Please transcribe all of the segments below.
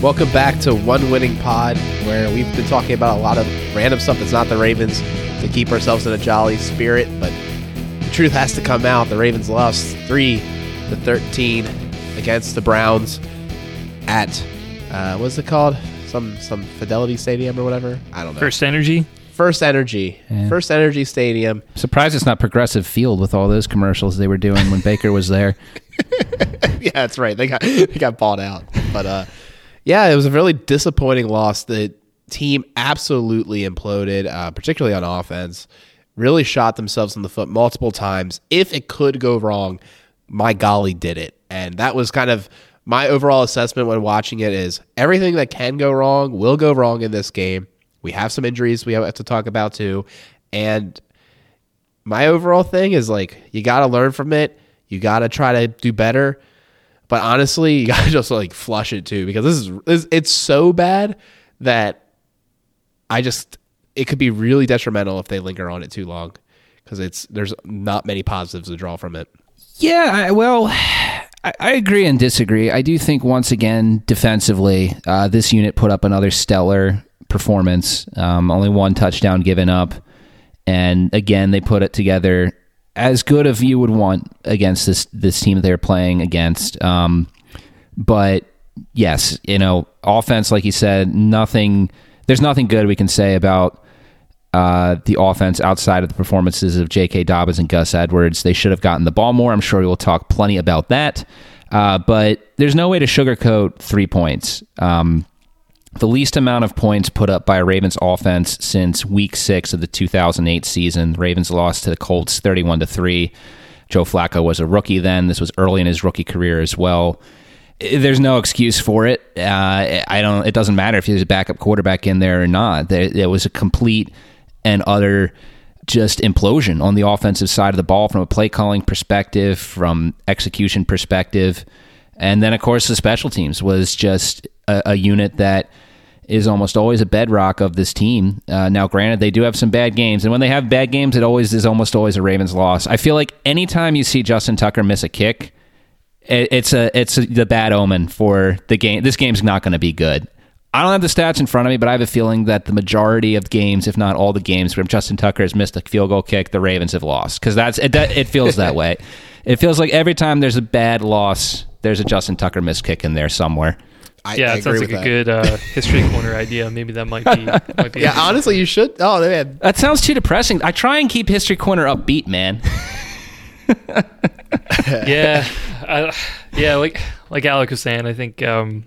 Welcome back to One Winning Pod, where we've been talking about a lot of random stuff that's not the Ravens to keep ourselves in a jolly spirit. But the truth has to come out. The Ravens lost three to thirteen against the Browns at uh, what's it called? Some some Fidelity Stadium or whatever. I don't know. First Energy. First Energy. Yeah. First Energy Stadium. Surprised it's not Progressive Field with all those commercials they were doing when Baker was there. yeah, that's right. They got they got bought out. But uh, yeah, it was a really disappointing loss. The team absolutely imploded, uh, particularly on offense. Really shot themselves in the foot multiple times. If it could go wrong, my golly, did it. And that was kind of my overall assessment when watching it. Is everything that can go wrong will go wrong in this game. We have some injuries we have to talk about too, and my overall thing is like you got to learn from it. You got to try to do better. But honestly, you got to just like flush it too because this is it's so bad that I just it could be really detrimental if they linger on it too long because it's there's not many positives to draw from it. Yeah, I, well, I, I agree and disagree. I do think once again defensively, uh, this unit put up another stellar performance. Um, only one touchdown given up, and again they put it together as good as you would want against this this team they're playing against. Um, but yes, you know, offense, like you said, nothing. There's nothing good we can say about uh, the offense outside of the performances of J.K. Dobbins and Gus Edwards. They should have gotten the ball more. I'm sure we will talk plenty about that. Uh, but there's no way to sugarcoat three points. Um, the least amount of points put up by a Ravens offense since Week Six of the 2008 season. The Ravens lost to the Colts 31 to three. Joe Flacco was a rookie then. This was early in his rookie career as well. There's no excuse for it. Uh, I don't. It doesn't matter if there's a backup quarterback in there or not. It was a complete and utter just implosion on the offensive side of the ball from a play calling perspective, from execution perspective, and then of course the special teams was just a, a unit that is almost always a bedrock of this team. Uh, now, granted, they do have some bad games, and when they have bad games, it always is almost always a Ravens loss. I feel like anytime you see Justin Tucker miss a kick, it, it's a it's a, the bad omen for the game. This game's not going to be good. I don't have the stats in front of me, but I have a feeling that the majority of games, if not all the games, where Justin Tucker has missed a field goal kick, the Ravens have lost because that's it. It feels that way. It feels like every time there's a bad loss, there's a Justin Tucker missed kick in there somewhere. I, yeah, I it sounds like a that. good uh, history corner idea. Maybe that might be. Might be Yeah, honestly, you should. Oh man, That sounds too depressing. I try and keep History Corner upbeat, man. yeah, I, yeah. Like like Alec was saying, I think um,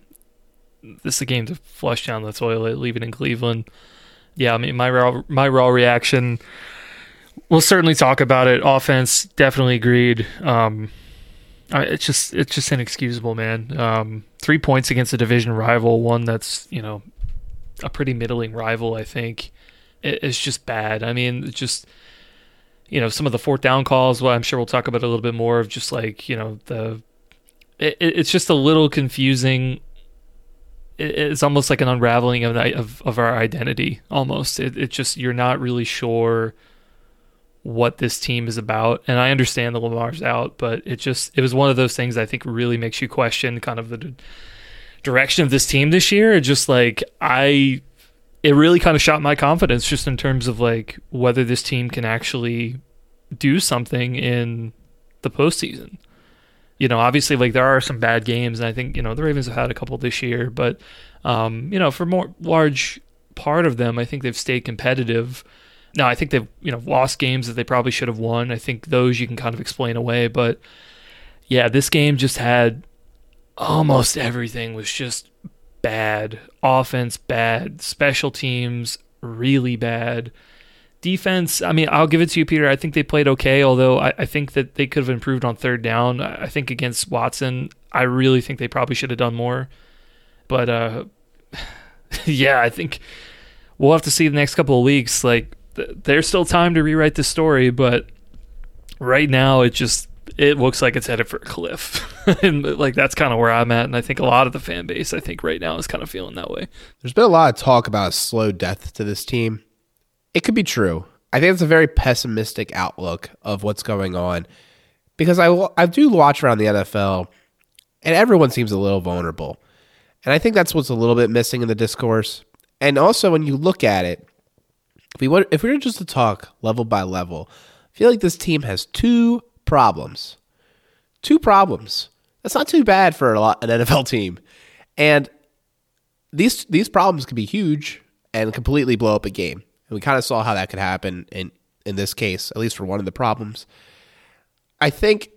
this is a game to flush down the toilet, leave it in Cleveland. Yeah, I mean my raw my raw reaction. We'll certainly talk about it. Offense, definitely agreed. Um, I- it's just it's just inexcusable, man. Um, three points against a division rival, one that's you know a pretty middling rival. I think it, it's just bad. I mean, it's just you know some of the fourth down calls. Well, I'm sure we'll talk about a little bit more of just like you know the. It, it- it's just a little confusing. It, it's almost like an unraveling of of, of our identity. Almost, it, it just you're not really sure what this team is about. And I understand the Lamar's out, but it just it was one of those things I think really makes you question kind of the d- direction of this team this year. It just like I it really kind of shot my confidence just in terms of like whether this team can actually do something in the postseason. You know, obviously like there are some bad games and I think, you know, the Ravens have had a couple this year, but um, you know, for more large part of them, I think they've stayed competitive. Now, I think they've you know lost games that they probably should have won. I think those you can kind of explain away, but yeah, this game just had almost everything was just bad. Offense bad, special teams really bad. Defense, I mean, I'll give it to you, Peter. I think they played okay, although I, I think that they could have improved on third down. I think against Watson, I really think they probably should have done more. But uh, yeah, I think we'll have to see the next couple of weeks. Like, th- there's still time to rewrite the story, but right now it just it looks like it's headed for a cliff. and like that's kind of where I'm at, and I think a lot of the fan base, I think right now is kind of feeling that way. There's been a lot of talk about a slow death to this team. It could be true. I think it's a very pessimistic outlook of what's going on because I, I do watch around the NFL and everyone seems a little vulnerable. And I think that's what's a little bit missing in the discourse. And also, when you look at it, if we were, if we were just to talk level by level, I feel like this team has two problems. Two problems. That's not too bad for lot, an NFL team. And these these problems can be huge and completely blow up a game. And we kind of saw how that could happen in in this case, at least for one of the problems. I think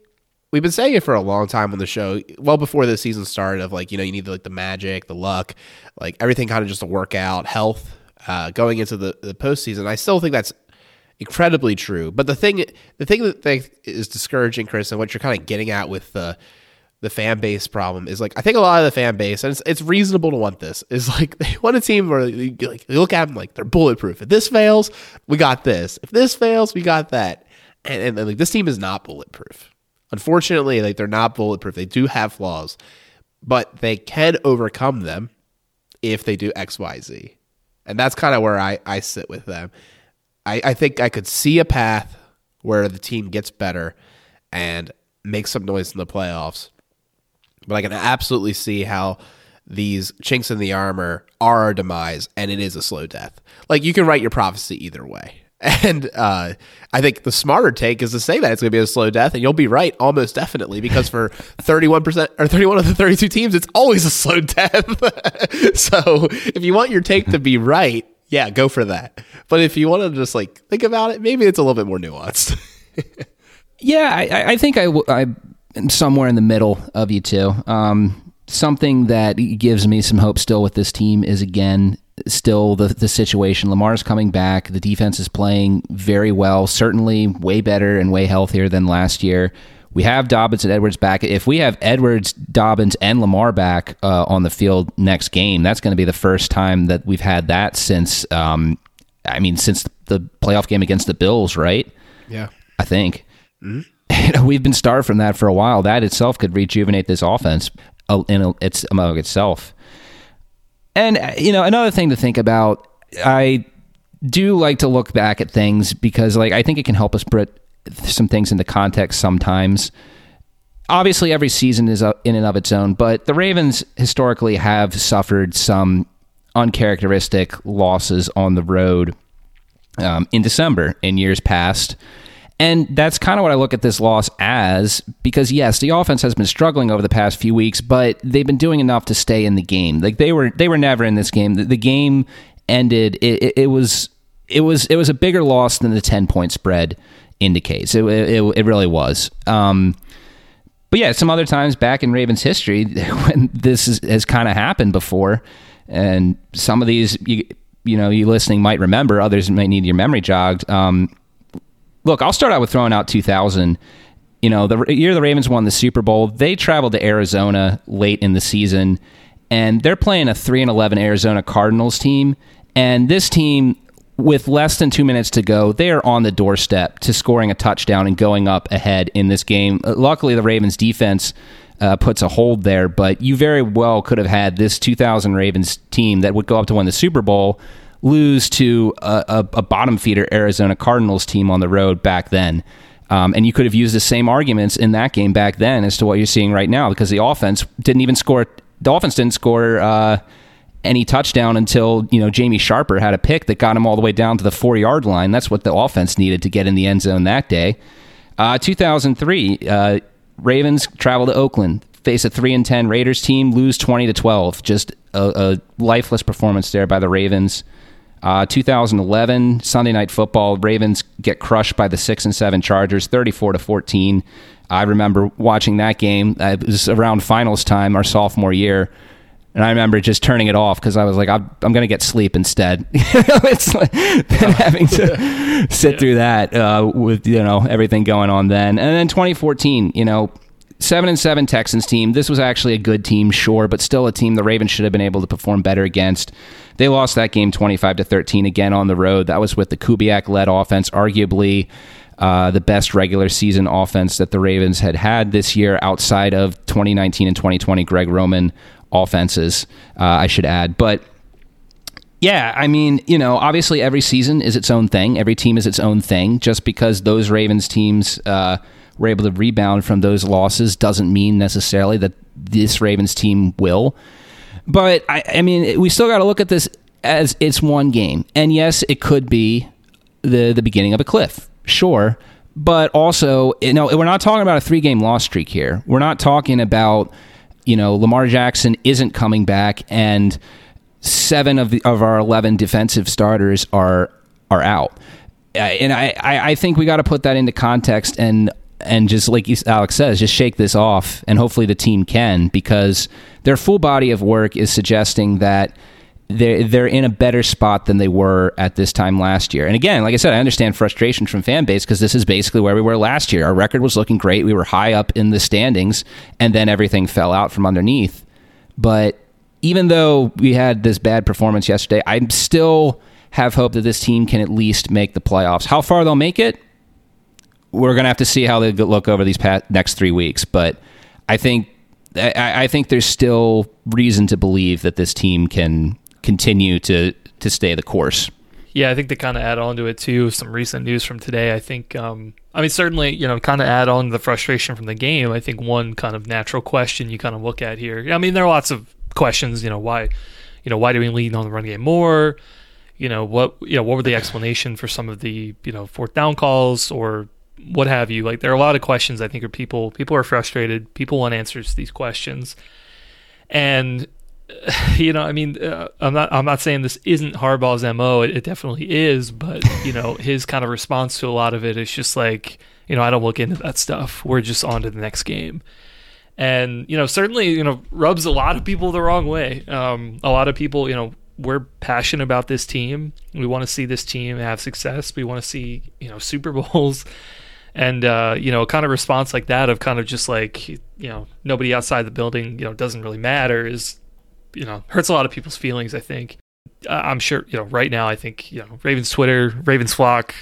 we've been saying it for a long time on the show, well before the season started. Of like, you know, you need the, like the magic, the luck, like everything kind of just to work out, health uh, going into the the postseason. I still think that's incredibly true. But the thing, the thing that is discouraging, Chris, and what you're kind of getting at with the the fan base problem is like I think a lot of the fan base, and it's, it's reasonable to want this, is like they want a team where you, like look at them like they're bulletproof. If this fails, we got this. If this fails, we got that. And, and, and like this team is not bulletproof. Unfortunately, like they're not bulletproof. They do have flaws, but they can overcome them if they do X, Y, Z. And that's kind of where I, I sit with them. I, I think I could see a path where the team gets better and makes some noise in the playoffs but I can absolutely see how these chinks in the armor are our demise, and it is a slow death. Like you can write your prophecy either way. And uh, I think the smarter take is to say that it's going to be a slow death, and you'll be right almost definitely because for 31% or 31 of the 32 teams, it's always a slow death. so if you want your take to be right, yeah, go for that. But if you want to just like think about it, maybe it's a little bit more nuanced. yeah, I, I think I, w- I am somewhere in the middle of you two. Um, something that gives me some hope still with this team is again still the the situation. Lamar's coming back. The defense is playing very well. Certainly way better and way healthier than last year. We have Dobbins and Edwards back. If we have Edwards, Dobbins, and Lamar back uh, on the field next game, that's going to be the first time that we've had that since. Um, I mean, since the playoff game against the Bills, right? Yeah, I think. Mm-hmm. we've been starved from that for a while. That itself could rejuvenate this offense uh, in its among itself. And uh, you know, another thing to think about, I do like to look back at things because, like, I think it can help us put some things into context sometimes. Obviously, every season is in and of its own, but the Ravens historically have suffered some uncharacteristic losses on the road um, in December in years past. And that's kind of what I look at this loss as because yes, the offense has been struggling over the past few weeks, but they've been doing enough to stay in the game. Like they were they were never in this game. The, the game ended it, it, it, was it was it was a bigger loss than the 10 point spread indicates. It it, it really was. Um, but yeah, some other times back in Ravens history when this is, has kind of happened before and some of these you, you know, you listening might remember, others might need your memory jogged. Um, look, I'll start out with throwing out 2000. You know, the year the Ravens won the Super Bowl, they traveled to Arizona late in the season, and they're playing a 3 and 11 Arizona Cardinals team. And this team, with less than two minutes to go, they are on the doorstep to scoring a touchdown and going up ahead in this game. Uh, luckily, the Ravens defense uh, puts a hold there, but you very well could have had this 2000 Ravens team that would go up to win the Super Bowl lose to a, a, a bottom feeder Arizona Cardinals team on the road back then. Um, and you could have used the same arguments in that game back then as to what you're seeing right now because the offense didn't even score. The offense didn't score uh, any touchdown until you know Jamie Sharper had a pick that got him all the way down to the four yard line. That's what the offense needed to get in the end zone that day. Uh, 2003, uh, Ravens travel to Oakland, face a three and ten Raiders team, lose 20 to 12. Just a, a lifeless performance there by the Ravens. Uh, 2011 Sunday Night Football, Ravens get crushed by the six and seven Chargers, 34 to 14. I remember watching that game. Uh, it was around finals time, our sophomore year. And I remember just turning it off because I was like, I'm, I'm going to get sleep instead. it's like having to sit yeah. through that uh, with you know everything going on then. And then 2014, you know, seven and seven Texans team. This was actually a good team, sure, but still a team the Ravens should have been able to perform better against. They lost that game 25 to 13 again on the road. That was with the Kubiak led offense, arguably uh, the best regular season offense that the Ravens had had this year outside of 2019 and 2020 Greg Roman offenses, uh, I should add. But yeah, I mean, you know, obviously every season is its own thing. Every team is its own thing. Just because those Ravens teams uh, were able to rebound from those losses doesn't mean necessarily that this Ravens team will. But I, I mean, we still got to look at this as it's one game, and yes, it could be the the beginning of a cliff, sure. But also, you know, we're not talking about a three game loss streak here. We're not talking about you know Lamar Jackson isn't coming back and seven of the, of our eleven defensive starters are are out. And I, I think we got to put that into context and and just like Alex says, just shake this off, and hopefully the team can because their full body of work is suggesting that they're they're in a better spot than they were at this time last year. And again, like I said, I understand frustration from fan base because this is basically where we were last year. Our record was looking great. We were high up in the standings, and then everything fell out from underneath. But even though we had this bad performance yesterday, I still have hope that this team can at least make the playoffs. How far they'll make it, we're going to have to see how they look over these past, next three weeks. But I think I, I think there's still reason to believe that this team can continue to to stay the course. Yeah, I think to kind of add on to it too, some recent news from today. I think, um, I mean, certainly, you know, kind of add on to the frustration from the game. I think one kind of natural question you kind of look at here. I mean, there are lots of questions. You know, why, you know, why do we lean on the run game more? You know, what, you know, what were the explanation for some of the, you know, fourth down calls or what have you? Like, there are a lot of questions. I think are people people are frustrated. People want answers to these questions, and you know, I mean, uh, I'm not I'm not saying this isn't Harbaugh's mo. It, it, definitely is, but you know, his kind of response to a lot of it is just like, you know, I don't look into that stuff. We're just on to the next game, and you know, certainly, you know, rubs a lot of people the wrong way. Um, a lot of people, you know, we're passionate about this team. We want to see this team have success. We want to see, you know, Super Bowls. And uh, you know, kind of response like that of kind of just like you know nobody outside the building you know doesn't really matter is you know hurts a lot of people's feelings. I think. I'm sure you know right now. I think you know Ravens Twitter, Ravens flock.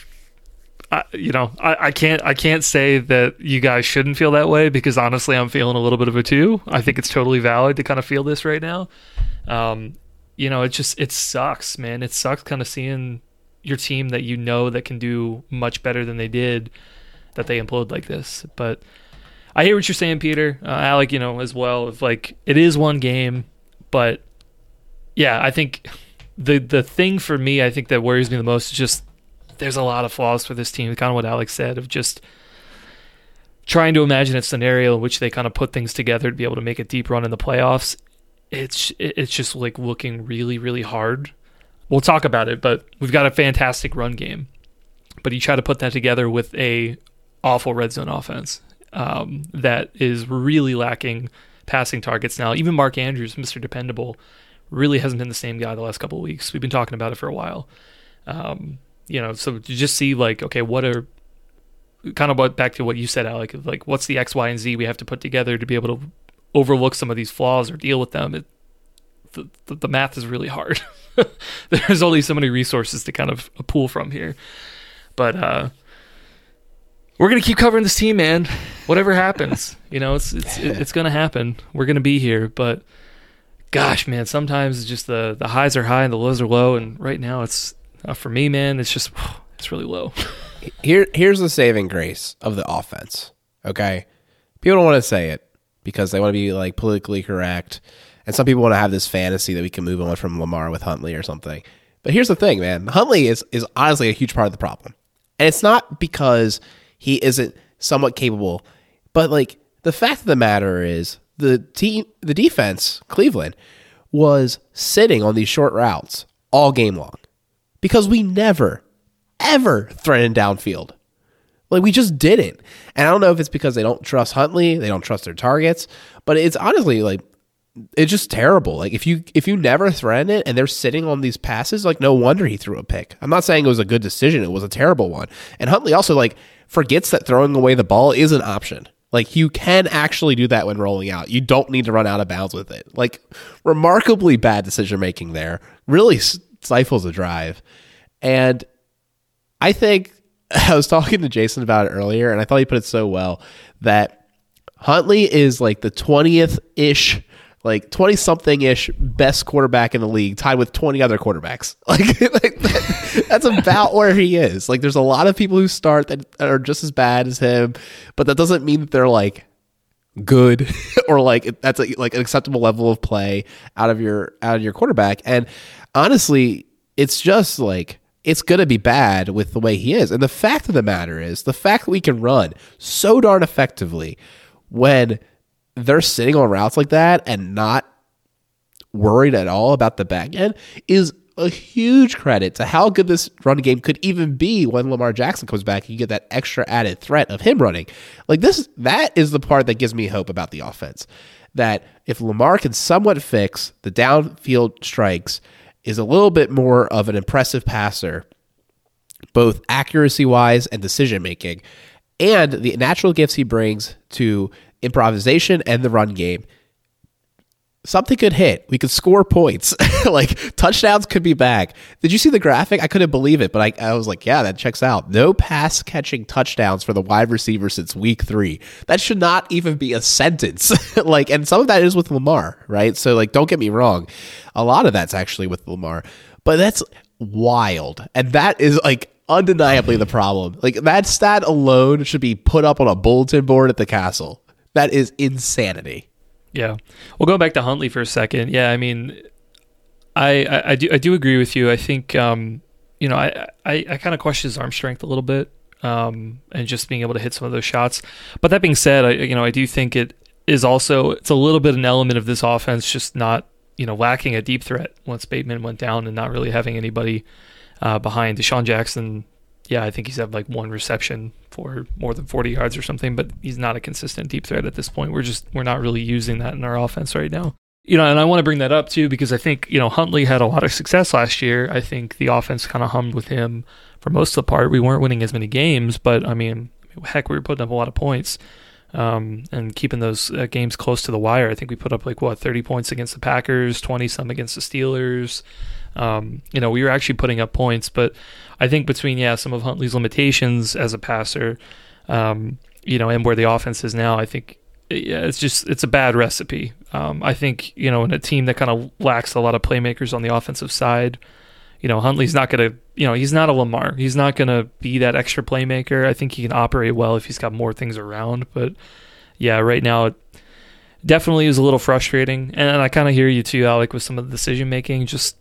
I, you know, I, I can't I can't say that you guys shouldn't feel that way because honestly, I'm feeling a little bit of it too. I think it's totally valid to kind of feel this right now. Um, you know, it just it sucks, man. It sucks kind of seeing your team that you know that can do much better than they did that they implode like this. But I hear what you're saying, Peter, uh, Alec. You know, as well. If like it is one game. But yeah, I think the the thing for me, I think that worries me the most is just there's a lot of flaws for this team. Kind of what Alex said of just trying to imagine a scenario in which they kind of put things together to be able to make a deep run in the playoffs. It's it's just like looking really really hard. We'll talk about it, but we've got a fantastic run game. But you try to put that together with a awful red zone offense um, that is really lacking passing targets now. Even Mark Andrews, Mr. Dependable, really hasn't been the same guy the last couple of weeks. We've been talking about it for a while. Um, you know, so to just see like, okay, what are kind of back to what you said, Alec, like what's the X, Y, and Z we have to put together to be able to overlook some of these flaws or deal with them. It, the, the, the math is really hard. There's only so many resources to kind of pull from here. But uh, we're gonna keep covering this team, man. Whatever happens, you know, it's it's it's gonna happen. We're gonna be here, but gosh, man, sometimes it's just the the highs are high and the lows are low, and right now it's uh, for me, man. It's just it's really low. Here, here's the saving grace of the offense. Okay, people don't want to say it because they want to be like politically correct, and some people want to have this fantasy that we can move on from Lamar with Huntley or something. But here's the thing, man. Huntley is is honestly a huge part of the problem, and it's not because he isn't somewhat capable. But like the fact of the matter is the team the defense, Cleveland, was sitting on these short routes all game long. Because we never, ever threatened downfield. Like we just didn't. And I don't know if it's because they don't trust Huntley, they don't trust their targets, but it's honestly like it's just terrible. Like if you if you never threaten it and they're sitting on these passes, like no wonder he threw a pick. I'm not saying it was a good decision; it was a terrible one. And Huntley also like forgets that throwing away the ball is an option. Like you can actually do that when rolling out. You don't need to run out of bounds with it. Like remarkably bad decision making there. Really stifles a drive. And I think I was talking to Jason about it earlier, and I thought he put it so well that Huntley is like the twentieth ish like 20 something ish best quarterback in the league, tied with 20 other quarterbacks. Like, like that, that's about where he is. Like, there's a lot of people who start that are just as bad as him, but that doesn't mean that they're like good or like that's a, like an acceptable level of play out of your out of your quarterback. And honestly, it's just like it's going to be bad with the way he is. And the fact of the matter is, the fact that we can run so darn effectively when they're sitting on routes like that and not worried at all about the back end is a huge credit to how good this run game could even be when Lamar Jackson comes back. You get that extra added threat of him running. Like this, that is the part that gives me hope about the offense. That if Lamar can somewhat fix the downfield strikes, is a little bit more of an impressive passer, both accuracy wise and decision making, and the natural gifts he brings to improvisation and the run game something could hit. We could score points. like touchdowns could be back. Did you see the graphic? I couldn't believe it, but I, I was like, yeah, that checks out. No pass catching touchdowns for the wide receiver since week three. That should not even be a sentence. like, and some of that is with Lamar, right? So, like, don't get me wrong. A lot of that's actually with Lamar, but that's wild. And that is like undeniably the problem. Like, that stat alone should be put up on a bulletin board at the castle. That is insanity. Yeah. Well, going back to Huntley for a second. Yeah, I mean, I I, I do I do agree with you. I think um, you know I I, I kind of question his arm strength a little bit, um, and just being able to hit some of those shots. But that being said, I you know I do think it is also it's a little bit an element of this offense just not you know lacking a deep threat once Bateman went down and not really having anybody uh, behind DeSean Jackson yeah, I think he's had like one reception for more than 40 yards or something, but he's not a consistent deep threat at this point. We're just we're not really using that in our offense right now. You know, and I want to bring that up too because I think, you know, Huntley had a lot of success last year. I think the offense kind of hummed with him for most of the part. We weren't winning as many games, but I mean, heck, we were putting up a lot of points. Um, and keeping those uh, games close to the wire. I think we put up like what 30 points against the Packers, 20 some against the Steelers. Um, you know, we were actually putting up points, but I think between yeah some of Huntley's limitations as a passer, um, you know, and where the offense is now, I think yeah, it's just it's a bad recipe. Um, I think you know in a team that kind of lacks a lot of playmakers on the offensive side, you know Huntley's not gonna you know he's not a Lamar. He's not gonna be that extra playmaker. I think he can operate well if he's got more things around. But yeah, right now it definitely is a little frustrating. And I kind of hear you too, Alec, with some of the decision making. Just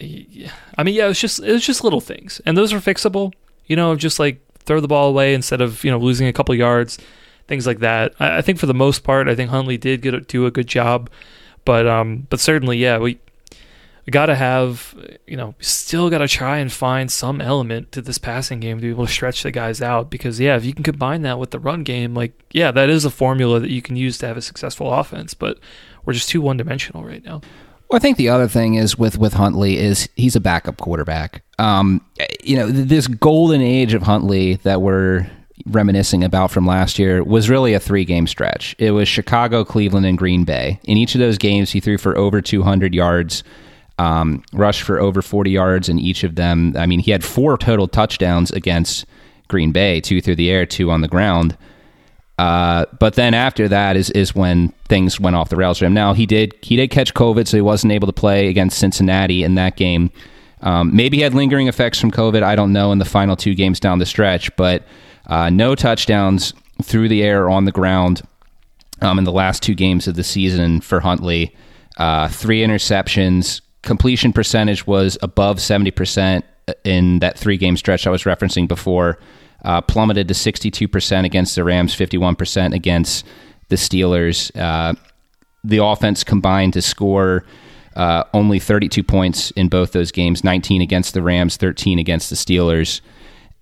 I mean, yeah, it's just it's just little things, and those are fixable. You know, just like throw the ball away instead of you know losing a couple yards, things like that. I, I think for the most part, I think Huntley did get do a good job, but um, but certainly, yeah, we we got to have you know still got to try and find some element to this passing game to be able to stretch the guys out because yeah, if you can combine that with the run game, like yeah, that is a formula that you can use to have a successful offense, but we're just too one dimensional right now. Well, I think the other thing is with with Huntley is he's a backup quarterback. Um, you know, this golden age of Huntley that we're reminiscing about from last year was really a three game stretch. It was Chicago, Cleveland, and Green Bay. In each of those games, he threw for over 200 yards, um, rushed for over 40 yards in each of them. I mean, he had four total touchdowns against Green Bay, two through the air, two on the ground. Uh, but then after that is is when things went off the rails for him. Now he did he did catch COVID, so he wasn't able to play against Cincinnati in that game. Um, maybe he had lingering effects from COVID. I don't know in the final two games down the stretch, but uh, no touchdowns through the air on the ground um, in the last two games of the season for Huntley. Uh, three interceptions. Completion percentage was above seventy percent in that three game stretch I was referencing before uh, plummeted to 62% against the Rams, 51% against the Steelers. Uh, the offense combined to score uh, only 32 points in both those games 19 against the Rams, 13 against the Steelers.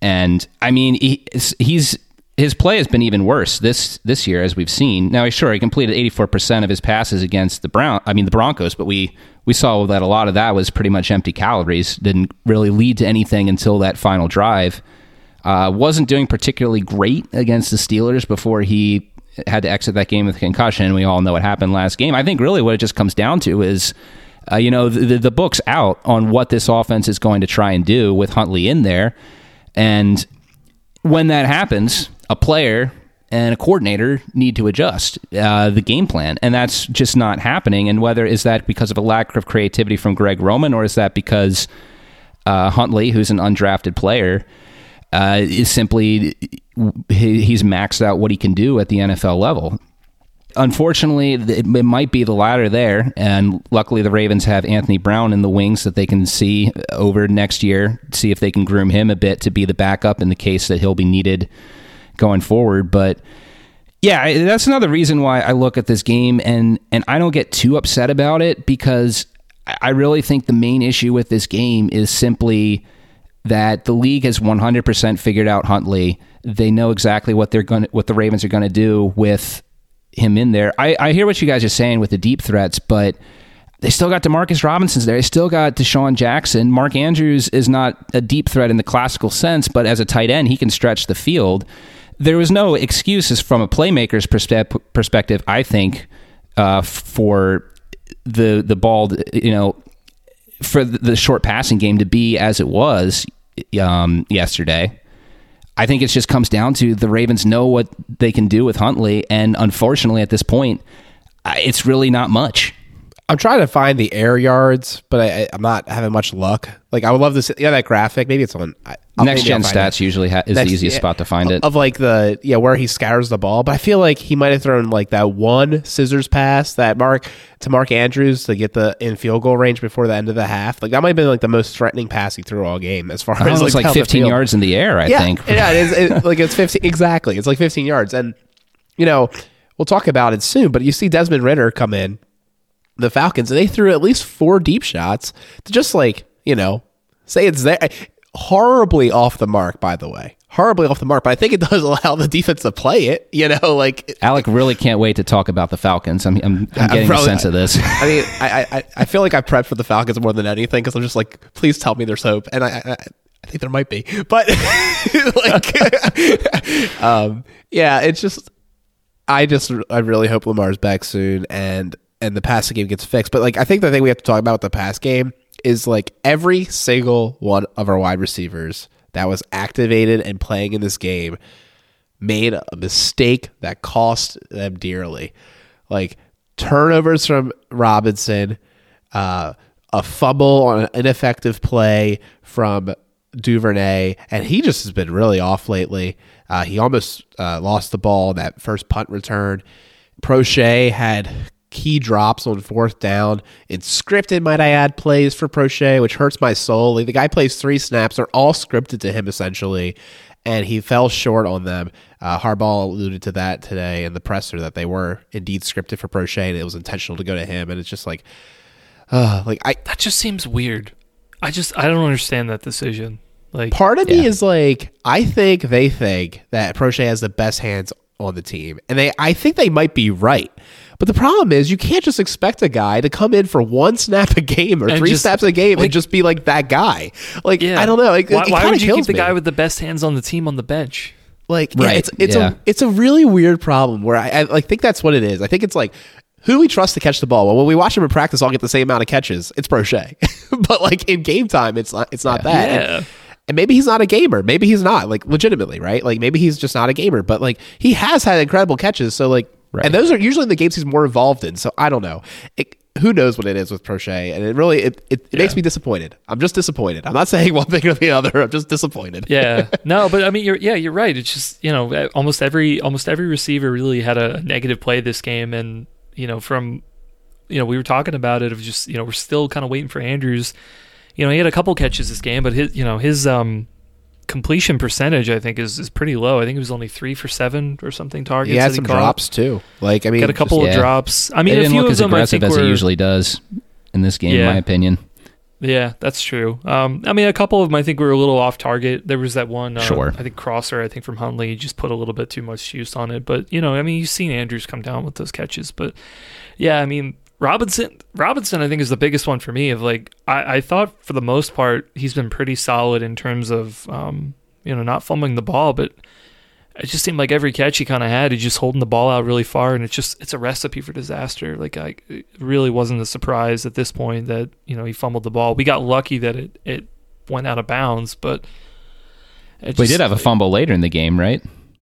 And I mean, he, he's his play has been even worse this this year, as we've seen. Now, sure, he completed 84% of his passes against the Brown. I mean, the Broncos, but we we saw that a lot of that was pretty much empty calories. Didn't really lead to anything until that final drive. Uh, wasn't doing particularly great against the Steelers before he had to exit that game with concussion. We all know what happened last game. I think really what it just comes down to is, uh, you know, the, the book's out on what this offense is going to try and do with Huntley in there. And when that happens, a player and a coordinator need to adjust uh, the game plan, and that's just not happening. And whether is that because of a lack of creativity from Greg Roman, or is that because uh, Huntley, who's an undrafted player, uh, is simply he, he's maxed out what he can do at the NFL level. unfortunately, it, it might be the latter there. And luckily, the Ravens have Anthony Brown in the wings that they can see over next year, see if they can groom him a bit to be the backup in the case that he'll be needed going forward. But yeah, that's another reason why I look at this game and and I don't get too upset about it because I really think the main issue with this game is simply that the league has 100% figured out Huntley. They know exactly what they're going what the Ravens are going to do with him in there. I, I hear what you guys are saying with the deep threats, but they still got Demarcus Robinson's there. They still got DeSean Jackson. Mark Andrews is not a deep threat in the classical sense, but as a tight end, he can stretch the field. There was no excuses from a playmaker's perspe- perspective, I think, uh, for the the ball, you know, for the short passing game to be as it was um, yesterday. I think it just comes down to the Ravens know what they can do with Huntley, and unfortunately, at this point, it's really not much. I'm trying to find the air yards, but I, am not having much luck. Like I would love to see yeah that graphic. Maybe it's on I'll, next gen stats. It. Usually ha- is next, the easiest yeah, spot to find it of like the yeah where he scatters the ball. But I feel like he might have thrown like that one scissors pass that Mark to Mark Andrews to get the in field goal range before the end of the half. Like that might have been like the most threatening pass he threw all game as far oh, as like, like 15 yards in the air. I yeah, think yeah, it is it, like it's 15 exactly. It's like 15 yards, and you know we'll talk about it soon. But you see Desmond Ridder come in the Falcons, and they threw at least four deep shots to just like, you know, say it's there. Horribly off the mark, by the way. Horribly off the mark, but I think it does allow the defense to play it. You know, like Alec really can't wait to talk about the Falcons. I'm, I'm, I'm getting probably, a sense of this. I mean, I, I, I feel like I prepped for the Falcons more than anything because I'm just like, please tell me there's hope, and I, I, I think there might be, but like, um, yeah, it's just, I just, I really hope Lamar's back soon, and and the passing game gets fixed. But like I think the thing we have to talk about with the pass game is like every single one of our wide receivers that was activated and playing in this game made a mistake that cost them dearly. Like turnovers from Robinson, uh, a fumble on an ineffective play from Duvernay, and he just has been really off lately. Uh, he almost uh, lost the ball that first punt return. Proche had key drops on fourth down. It's scripted, might I add, plays for Proche, which hurts my soul. Like, the guy plays three snaps. They're all scripted to him, essentially, and he fell short on them. Uh, Harbaugh alluded to that today in the presser that they were indeed scripted for Proche, and it was intentional to go to him. And it's just like, uh, like I that just seems weird. I just I don't understand that decision. Like part of yeah. me is like I think they think that Proche has the best hands on the team, and they I think they might be right. But the problem is, you can't just expect a guy to come in for one snap a game or and three just, snaps a game like, and just be like that guy. Like yeah. I don't know. Like, why, why would you keep the me. guy with the best hands on the team on the bench? Like right. it's it's yeah. a it's a really weird problem where I, I like think that's what it is. I think it's like who do we trust to catch the ball? Well, when we watch him in practice, all get the same amount of catches. It's Proche, but like in game time, it's not. It's not yeah. that. Yeah. And, and maybe he's not a gamer. Maybe he's not like legitimately, right? Like maybe he's just not a gamer. But like he has had incredible catches. So like Right. And those are usually the games he's more involved in. So I don't know. It, who knows what it is with Proche, and it really it, it, it yeah. makes me disappointed. I'm just disappointed. I'm not saying one thing or the other. I'm just disappointed. yeah, no, but I mean, you're yeah, you're right. It's just you know almost every almost every receiver really had a negative play this game, and you know from you know we were talking about it of just you know we're still kind of waiting for Andrews. You know he had a couple catches this game, but his you know his um completion percentage, I think, is, is pretty low. I think it was only three for seven or something targets. He had some drops too. Like I mean, got a couple just, of yeah. drops. I mean, it didn't look as them, aggressive as were, it usually does in this game, yeah. in my opinion. Yeah, that's true. Um, I mean, a couple of them I think were a little off target. There was that one, uh, sure. I think crosser, I think from Huntley, just put a little bit too much juice on it. But you know, I mean, you've seen Andrews come down with those catches. But yeah, I mean, Robinson, Robinson, I think is the biggest one for me. Of like, I, I thought for the most part he's been pretty solid in terms of um, you know, not fumbling the ball, but it just seemed like every catch he kind of had, he's just holding the ball out really far, and it's just it's a recipe for disaster. Like I it really wasn't a surprise at this point that you know he fumbled the ball. We got lucky that it it went out of bounds, but we did have a fumble later in the game, right?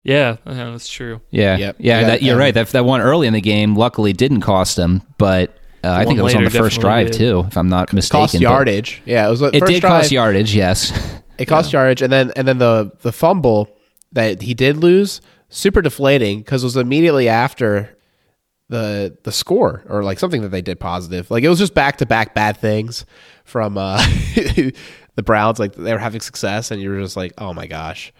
Yeah, yeah that's true. Yeah, yep. yeah, that, you're right. That that one early in the game luckily didn't cost him, but uh, I think it was on the first drive did. too, if I'm not mistaken. Cost yardage. yeah, it was. It did drive. cost yardage. Yes. It cost yeah. yardage, and then and then the the fumble that he did lose, super deflating because it was immediately after the the score or like something that they did positive. Like it was just back to back bad things from uh, the Browns. Like they were having success, and you were just like, oh my gosh.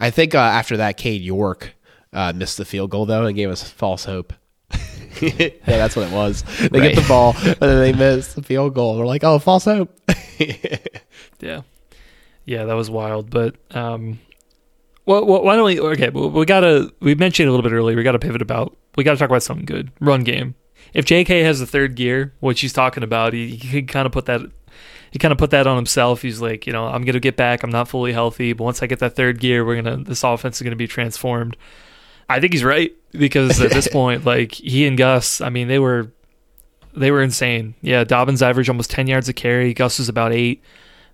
I think uh, after that, Cade York uh, missed the field goal though and gave us false hope. yeah, that's what it was. They Right. get the ball and then they miss the field goal. We're like, oh, false hope. Yeah, yeah, that was wild. But um, well, well why don't we? Okay, well, we gotta. We mentioned it a little bit earlier. We got to pivot about. We got to talk about something good. Run game. If J.K. has the third gear, which he's talking about, he, he kind of put that. He kind of put that on himself. He's like, you know, I'm gonna get back. I'm not fully healthy, but once I get that third gear, we're gonna. This offense is gonna be transformed. I think he's right because at this point, like he and Gus, I mean, they were they were insane. Yeah, Dobbins averaged almost 10 yards a carry. Gus was about eight.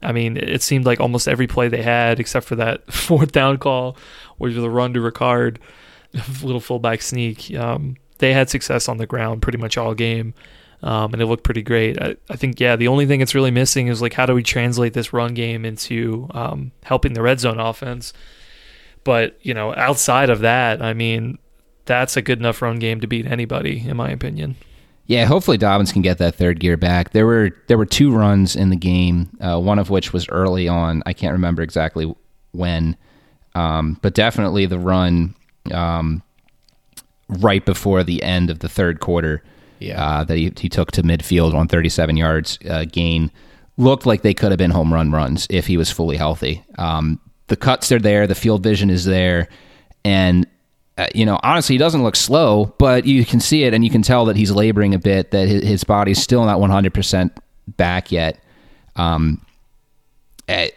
I mean, it seemed like almost every play they had, except for that fourth down call, which was a run to Ricard, little fullback sneak. Um, they had success on the ground pretty much all game, um, and it looked pretty great. I, I think, yeah, the only thing it's really missing is like how do we translate this run game into um, helping the red zone offense? But you know, outside of that, I mean, that's a good enough run game to beat anybody, in my opinion. Yeah, hopefully Dobbins can get that third gear back. There were there were two runs in the game, uh, one of which was early on. I can't remember exactly when, um, but definitely the run um, right before the end of the third quarter Yeah. uh, that he, he took to midfield on 37 yards uh, gain looked like they could have been home run runs if he was fully healthy. Um, the cuts are there, the field vision is there, and uh, you know honestly he doesn't look slow, but you can see it and you can tell that he's laboring a bit, that his, his body's still not 100 percent back yet. Um, eh,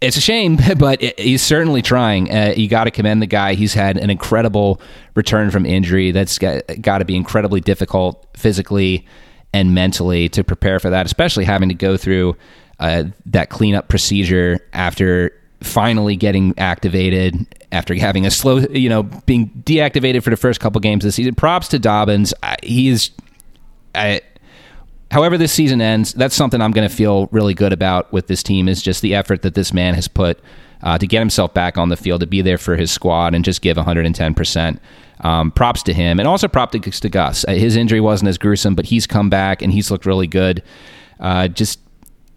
it's a shame, but he's certainly trying. Uh, you got to commend the guy. He's had an incredible return from injury. That's got, to be incredibly difficult physically and mentally to prepare for that, especially having to go through uh, that cleanup procedure after finally getting activated after having a slow, you know, being deactivated for the first couple games this season. Props to Dobbins. I, he is. I, however this season ends, that's something I'm going to feel really good about with this team is just the effort that this man has put uh, to get himself back on the field, to be there for his squad and just give 110%. Um, props to him. And also props to, to Gus. Uh, His injury wasn't as gruesome, but he's come back and he's looked really good. Uh, just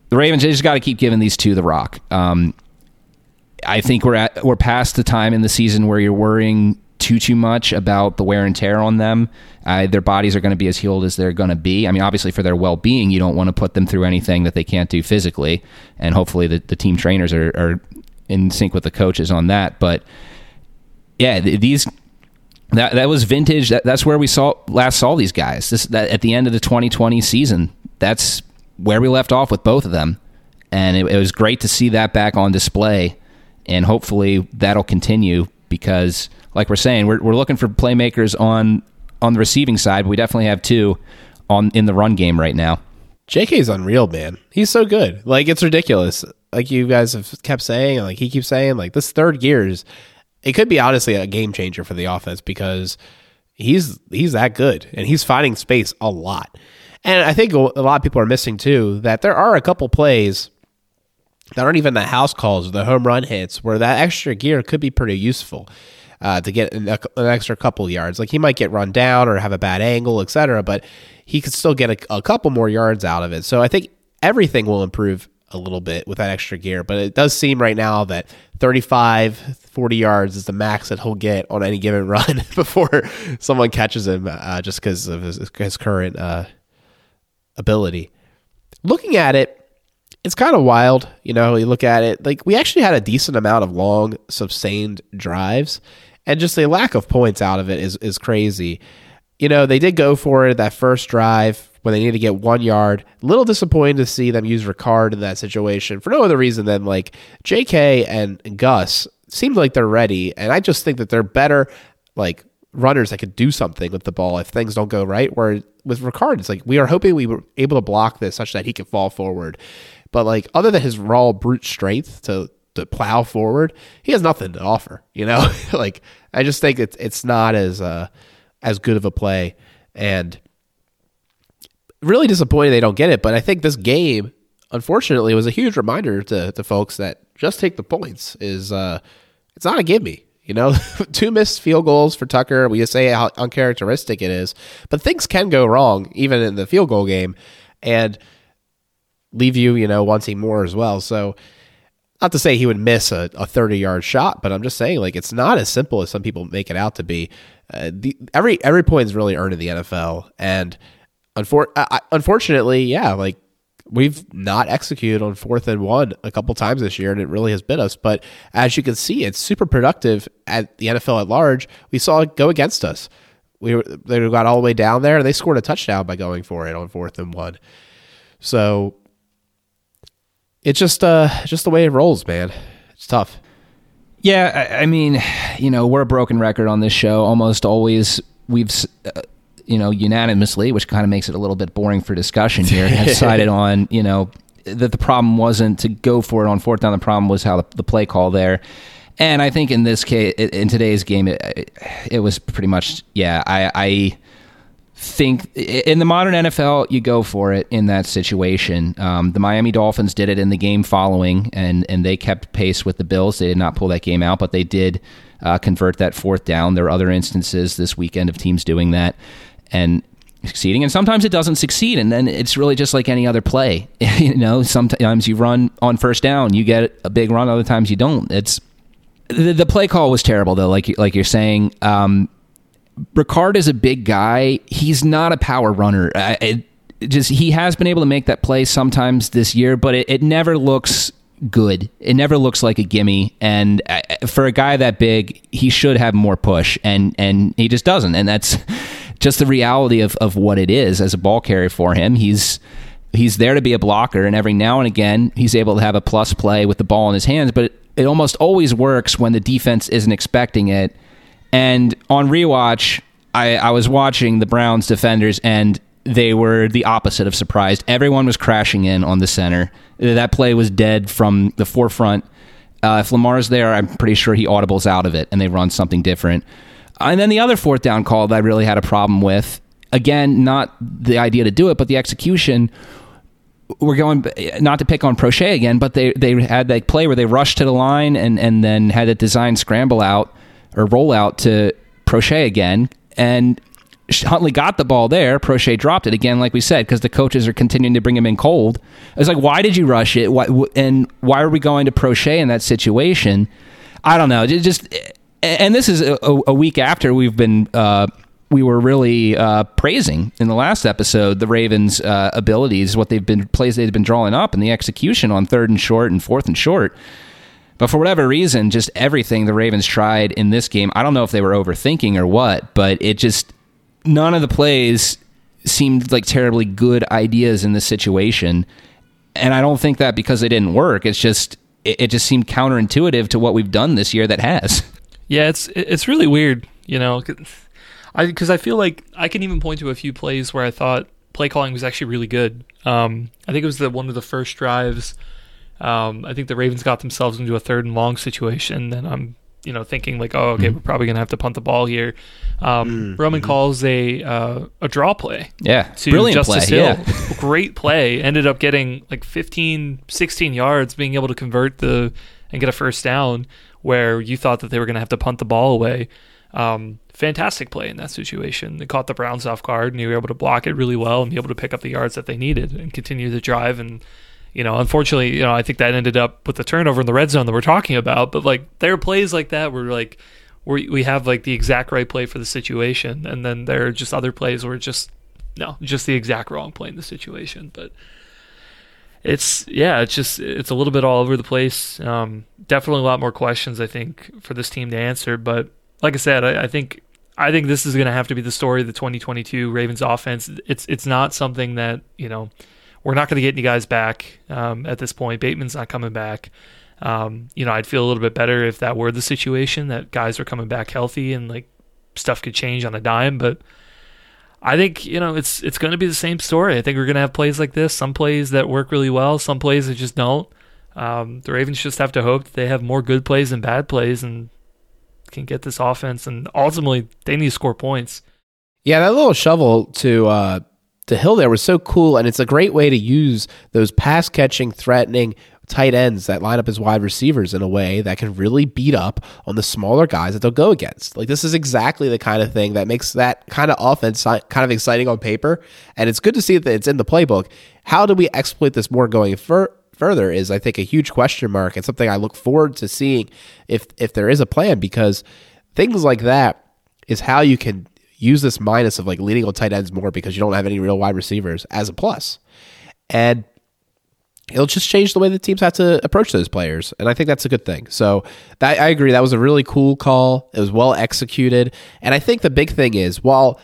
the Ravens, they just got to keep giving these two the rock. Um, I think we're at we're past the time in the season where you're worrying too too much about the wear and tear on them. Uh, their bodies are going to be as healed as they're going to be. I mean, obviously for their well being, you don't want to put them through anything that they can't do physically, and hopefully the, the team trainers are, are in sync with the coaches on that. But yeah, th- these that that was vintage. That, that's where we saw last saw these guys. This that at the end of the 2020 season. That's where we left off with both of them, and it, it was great to see that back on display. And hopefully that'll continue because, like we're saying, we're we're looking for playmakers on on the receiving side. But we definitely have two on in the run game right now. JK's unreal, man. He's so good. Like it's ridiculous. Like you guys have kept saying, like he keeps saying, like this third gear is it could be honestly a game changer for the offense because he's he's that good and he's finding space a lot. And I think a lot of people are missing too that there are a couple plays that aren't even the house calls or the home run hits where that extra gear could be pretty useful uh, to get an, an extra couple yards. Like he might get run down or have a bad angle, etc., but he could still get a, a couple more yards out of it. So I think everything will improve a little bit with that extra gear, but it does seem right now that 35, 40 yards is the max that he'll get on any given run before someone catches him uh, just because of his, his current uh, ability. Looking at it, it's kind of wild. You know, you look at it, like we actually had a decent amount of long, sustained drives, and just a lack of points out of it is, is crazy. You know, they did go for it that first drive when they needed to get one yard. A little disappointed to see them use Ricard in that situation for no other reason than like JK and Gus seemed like they're ready. And I just think that they're better, like runners that could do something with the ball if things don't go right. Where with Ricard, it's like we are hoping we were able to block this such that he could fall forward. But like other than his raw brute strength to to plow forward, he has nothing to offer. You know, like I just think it's it's not as uh, as good of a play, and really disappointed they don't get it. But I think this game, unfortunately, was a huge reminder to to folks that just take the points is uh, it's not a gimme. You know, two missed field goals for Tucker. We just say how uncharacteristic it is, but things can go wrong even in the field goal game, and leave you, you know, wanting more as well. So, not to say he would miss a, a 30 yard shot, but I'm just saying like it's not as simple as some people make it out to be. Uh, the, every every point is really earned in the NFL, and unfor- unfortunately, yeah, like we've not executed on fourth and one a couple times this year, and it really has bit us. But as you can see, it's super productive at the NFL at large. We saw it go against us. We were, they got all the way down there, and they scored a touchdown by going for it on fourth and one. So it's just uh just the way it rolls, man. It's tough. Yeah, I, I mean, you know, we're a broken record on this show. Almost always, we've. Uh, you know, unanimously, which kind of makes it a little bit boring for discussion here, decided on, you know, that the problem wasn't to go for it on fourth down. The problem was how the, the play call there. And I think in this case, in today's game, it, it was pretty much, yeah, I, I, think in the modern NFL, you go for it in that situation. Um, the Miami Dolphins did it in the game following, and, and they kept pace with the Bills. They did not pull that game out, but they did uh, convert that fourth down. There are other instances this weekend of teams doing that and succeeding and sometimes it doesn't succeed and then it's really just like any other play you know sometimes you run on first down you get a big run other times you don't it's the, the play call was terrible though like like you're saying um Ricard is a big guy he's not a power runner it, just he has been able to make that play sometimes this year but it, it never looks good. It never looks like a gimme. And uh, for a guy that big, he should have more push, and and he just doesn't. And that's just the reality of, of what it is as a ball carrier for him. He's he's there to be a blocker, and every now and again he's able to have a plus play with the ball in his hands. But it, it almost always works when the defense isn't expecting it. And on rewatch, I, I was watching the Browns defenders, and they were the opposite of surprised. Everyone was crashing in on the center. That play was dead from the forefront. Uh, if Lamar's there, I'm pretty sure he audibles out of it, and they run something different. And then the other fourth down call that I really had a problem with, again, not the idea to do it, but the execution. We're going not to pick on Proche again, but they they had that play where they rushed to the line and and then had a design scramble out or rollout to Proche again, and Huntley got the ball there. Proche dropped it again, like we said, because the coaches are continuing to bring him in cold. I was like, why did you rush it? Why, and why are we going to Proche in that situation? I don't know. It just and this is a, a week after we've been uh, we were really uh, praising in the last episode the Ravens' uh, abilities, what they've been plays they've been drawing up, and the execution on third and short and fourth and short. But for whatever reason, just everything the Ravens tried in this game, I don't know if they were overthinking or what, but it just none of the plays seemed like terribly good ideas in this situation. And I don't think that because they didn't work. It's just it, it just seemed counterintuitive to what we've done this year that has. Yeah, it's it's really weird, you know, I because I feel like I can even point to a few plays where I thought play calling was actually really good. Um, I think it was the one of the first drives. Um, I think the Ravens got themselves into a third and long situation, and I'm you know thinking like, oh, okay, mm-hmm. we're probably gonna have to punt the ball here. Um, mm-hmm. Roman calls a uh, a draw play. Yeah, to brilliant Justice play. Hill. Yeah. Great play. Ended up getting like 15, 16 yards, being able to convert the and get a first down where you thought that they were going to have to punt the ball away. Um, fantastic play in that situation. They caught the Browns off guard, and you were able to block it really well and be able to pick up the yards that they needed and continue the drive. And you know, unfortunately, you know, I think that ended up with the turnover in the red zone that we're talking about. But like, there are plays like that where like we we have like the exact right play for the situation, and then there are just other plays where just no, just the exact wrong play in the situation. But it's yeah, it's just it's a little bit all over the place. Um, definitely a lot more questions I think for this team to answer. But like I said, I, I think I think this is going to have to be the story of the 2022 Ravens offense. It's it's not something that you know we're not going to get any guys back um, at this point. Bateman's not coming back. Um, you know, I'd feel a little bit better if that were the situation that guys are coming back healthy and like stuff could change on a dime, but I think you know it's it's going to be the same story. I think we're going to have plays like this. Some plays that work really well, some plays that just don't. Um, the Ravens just have to hope that they have more good plays than bad plays and can get this offense. And ultimately, they need to score points. Yeah, that little shovel to uh, to Hill there was so cool, and it's a great way to use those pass catching, threatening tight ends that line up as wide receivers in a way that can really beat up on the smaller guys that they'll go against. Like this is exactly the kind of thing that makes that kind of offense kind of exciting on paper, and it's good to see that it's in the playbook. How do we exploit this more going fur- further? Is I think a huge question mark and something I look forward to seeing if if there is a plan because things like that is how you can use this minus of like leaning on tight ends more because you don't have any real wide receivers as a plus. And it'll just change the way the teams have to approach those players. And I think that's a good thing. So that, I agree. That was a really cool call. It was well executed. And I think the big thing is while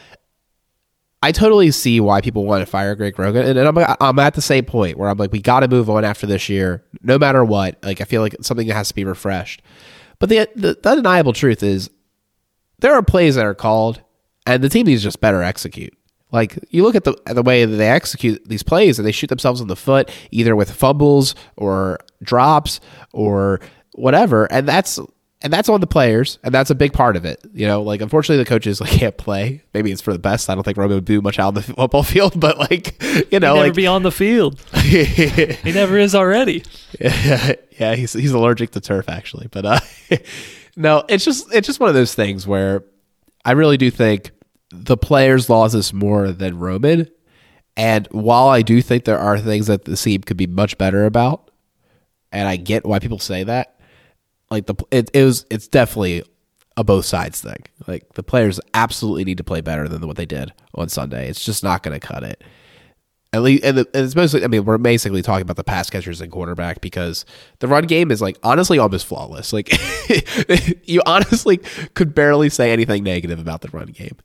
I totally see why people want to fire Greg Roman, and I'm, I'm at the same point where I'm like, we got to move on after this year, no matter what. Like, I feel like something has to be refreshed. But the, the, the undeniable truth is, there are plays that are called, and the team needs just better execute. Like you look at the the way that they execute these plays, and they shoot themselves in the foot either with fumbles or drops or whatever, and that's and that's on the players, and that's a big part of it. You know, like unfortunately the coaches like can't play. Maybe it's for the best. I don't think Roman would do much out on the football field, but like you know, like be on the field. he never is already. yeah, yeah, he's he's allergic to turf actually, but uh, no, it's just it's just one of those things where I really do think the players lost this more than Roman, and while I do think there are things that the team could be much better about, and I get why people say that, like the it, it was it's definitely a both sides thing. Like the players absolutely need to play better than what they did on Sunday. It's just not going to cut it. At least, and it's mostly. I mean, we're basically talking about the pass catchers and quarterback because the run game is like honestly almost flawless. Like you honestly could barely say anything negative about the run game.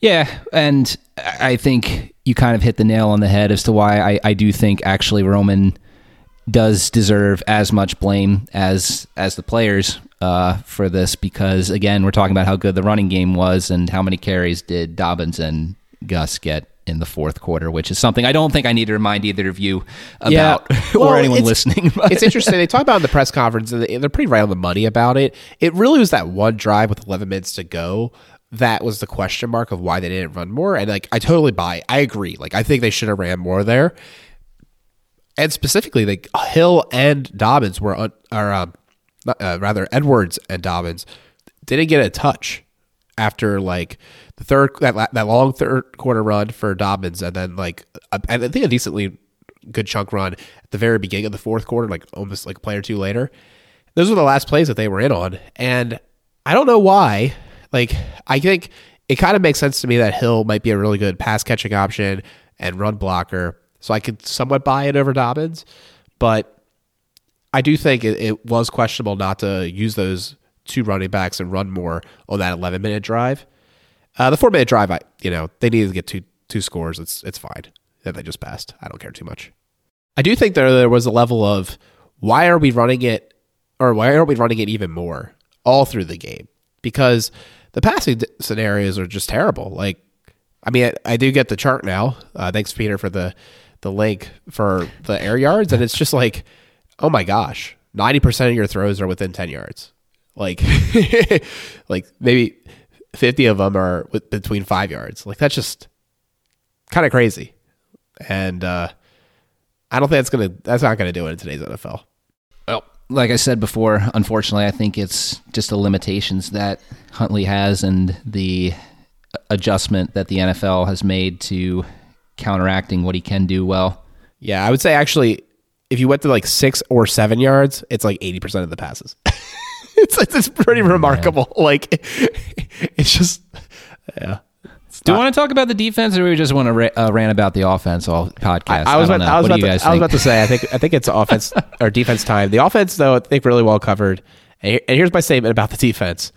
Yeah, and I think you kind of hit the nail on the head as to why I, I do think actually Roman does deserve as much blame as as the players uh, for this because again we're talking about how good the running game was and how many carries did Dobbins and Gus get in the fourth quarter, which is something I don't think I need to remind either of you about Yeah. or Well, anyone it's- listening. but- it's interesting. They talk about in the press conference, and they're pretty right on the money about it. It really was that one drive with 11 minutes to go that was the question mark of why they didn't run more. And like, I totally buy. I agree. Like, I think they should have ran more there. And specifically, like Hill and Dobbins were, un, or um, uh, rather Edwards and Dobbins didn't get a touch after like the third that that long third quarter run for Dobbins, and then like a, and I think a decently good chunk run at the very beginning of the fourth quarter, like almost like a play or two later. Those were the last plays that they were in on, and I don't know why. Like I think it kind of makes sense to me that Hill might be a really good pass catching option and run blocker, so I could somewhat buy it over Dobbins, but I do think it, it was questionable not to use those two running backs and run more on that 11 minute drive. Uh, the four minute drive, I you know they needed to get two two scores. It's it's fine that they just passed. I don't care too much. I do think there there was a level of why are we running it or why aren't we running it even more all through the game because the passing scenarios are just terrible. Like I mean, I, I do get the chart now. Uh, thanks, Peter, for the the link for the air yards, and it's just like, oh my gosh, ninety percent of your throws are within ten yards. Like, like maybe fifty of them are with, between five yards. Like that's just kind of crazy, and uh, I don't think that's gonna that's not gonna do it in today's NFL. Well, like I said before, unfortunately, I think it's just the limitations that Huntley has and the adjustment that the NFL has made to counteracting what he can do well. Yeah, I would say actually, if you went to like six or seven yards, it's like eighty percent of the passes. it's it's pretty remarkable. Like it's just yeah. It's Do you want to talk about the defense, or we just want to ra- uh, rant about the offense all podcast? I, I was don't about. I was about to, I was about to say I think I think it's offense or defense time. The offense though I think really well covered. And here- and here's my statement about the defense.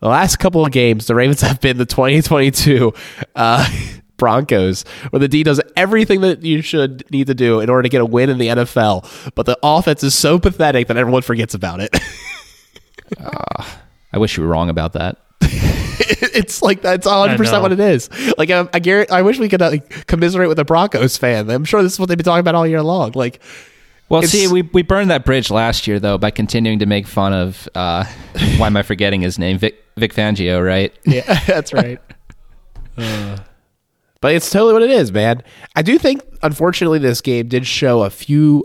The last couple of games, the Ravens have been the 2022 uh, Broncos, where the D does everything that you should need to do in order to get a win in the NFL, but the offense is so pathetic that everyone forgets about it. I wish you were wrong about that. it's like that's 100 percent what it is. Like I, I, guarantee, I wish we could uh, commiserate with the Broncos fan. I'm sure this is what they've been talking about all year long. Like Well, It's- see, we we burned that bridge last year though by continuing to make fun of. Uh, why am I forgetting his name? Vic Vic Fangio, right? Yeah, that's right. but it's totally what it is, man. I do think, unfortunately, this game did show a few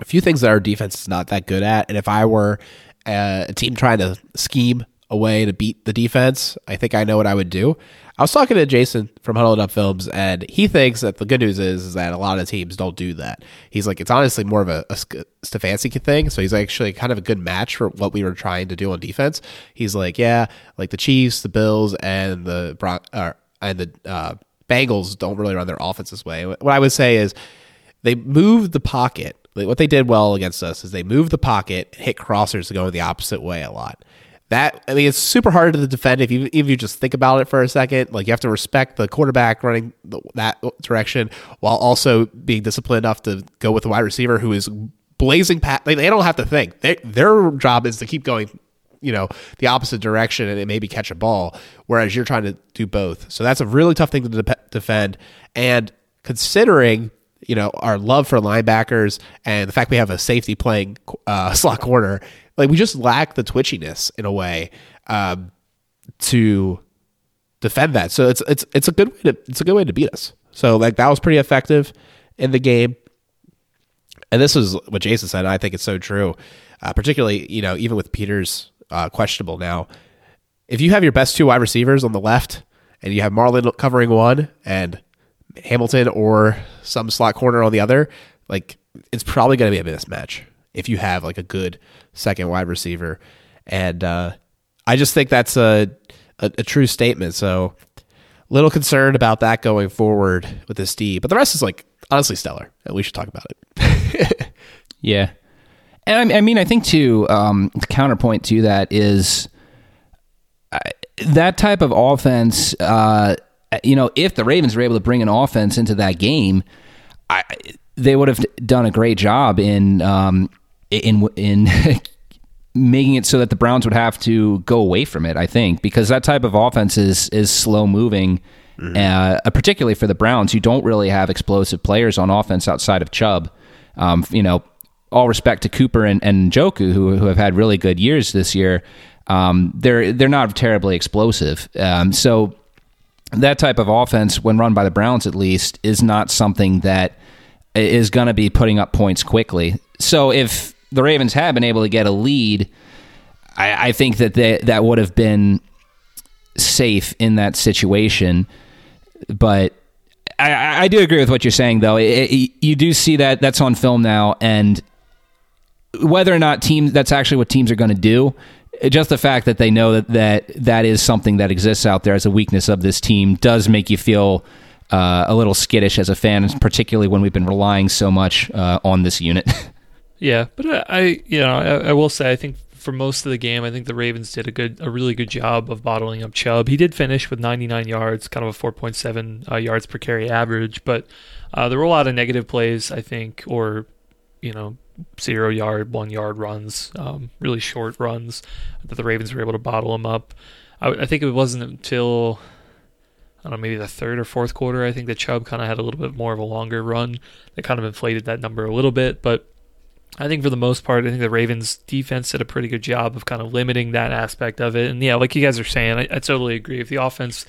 a few things that our defense is not that good at. And if I were a team trying to scheme a way to beat the defense, I think I know what I would do. I was talking to Jason from Huddled Up Films, and he thinks that the good news is, is that a lot of teams don't do that. He's like, it's honestly more of a, a Stefanski thing. So he's actually kind of a good match for what we were trying to do on defense. He's like, yeah, like the Chiefs, the Bills, and the Bron- uh, and the uh, Bengals don't really run their offense this way. What I would say is they move the pocket. Like what they did well against us is they moved the pocket, hit crossers to go the opposite way a lot that I mean, it's super hard to defend if you if you just think about it for a second. Like you have to respect the quarterback running the, that direction while also being disciplined enough to go with the wide receiver who is blazing past. They, they don't have to think. They, their job is to keep going, you know, the opposite direction and maybe catch a ball, whereas you're trying to do both. So that's a really tough thing to de- defend. And considering you know our love for linebackers and the fact we have a safety playing uh, slot corner like we just lack the twitchiness in a way um, to defend that. So it's it's it's a good way to it's a good way to beat us. So like that was pretty effective in the game. And this is what Jason said. I think it's so true, uh, particularly you know even with Peters uh, questionable now. If you have your best two wide receivers on the left, and you have Marlon covering one and Hamilton or some slot corner on the other, like it's probably going to be a mismatch if you have like a good second wide receiver. And uh, I just think that's a, a, a true statement. So little concerned about that going forward with this D, but the rest is like honestly stellar, and we should talk about it. yeah, and I, I, mean, I think too. Um, the counterpoint to that is uh, that type of offense. Uh, you know, if the Ravens were able to bring an offense into that game, I, they would have done a great job in um, in in making it so that the Browns would have to go away from it. I think because that type of offense is is slow moving. Mm-hmm. Uh, particularly for the Browns, you don't really have explosive players on offense outside of Chubb. Um, you know, all respect to Cooper and, and Njoku, who, who have had really good years this year. Um, they're they're not terribly explosive. Um, so that type of offense, when run by the Browns at least, is not something that is going to be putting up points quickly. So if the Ravens had been able to get a lead, I, I think that they, that would have been safe in that situation. But I, I do agree with what you're saying, though. It, it, you do see that that's on film now, and whether or not teams that's actually what teams are going to do, just the fact that they know that, that that is something that exists out there as a weakness of this team does make you feel uh, a little skittish as a fan, particularly when we've been relying so much uh, on this unit. Yeah, but I, you know, I, I, will say I think for most of the game, I think the Ravens did a good, a really good job of bottling up Chubb. He did finish with 99 yards, kind of a 4.7 uh, yards per carry average, but uh, there were a lot of negative plays, I think, or you know, zero yard, one yard runs, um, really short runs that the Ravens were able to bottle him up. I, I think it wasn't until I don't know, maybe the third or fourth quarter, I think that Chubb kind of had a little bit more of a longer run that kind of inflated that number a little bit, but I think for the most part, I think the Ravens defense did a pretty good job of kind of limiting that aspect of it. And yeah, like you guys are saying, I, I totally agree. If the offense,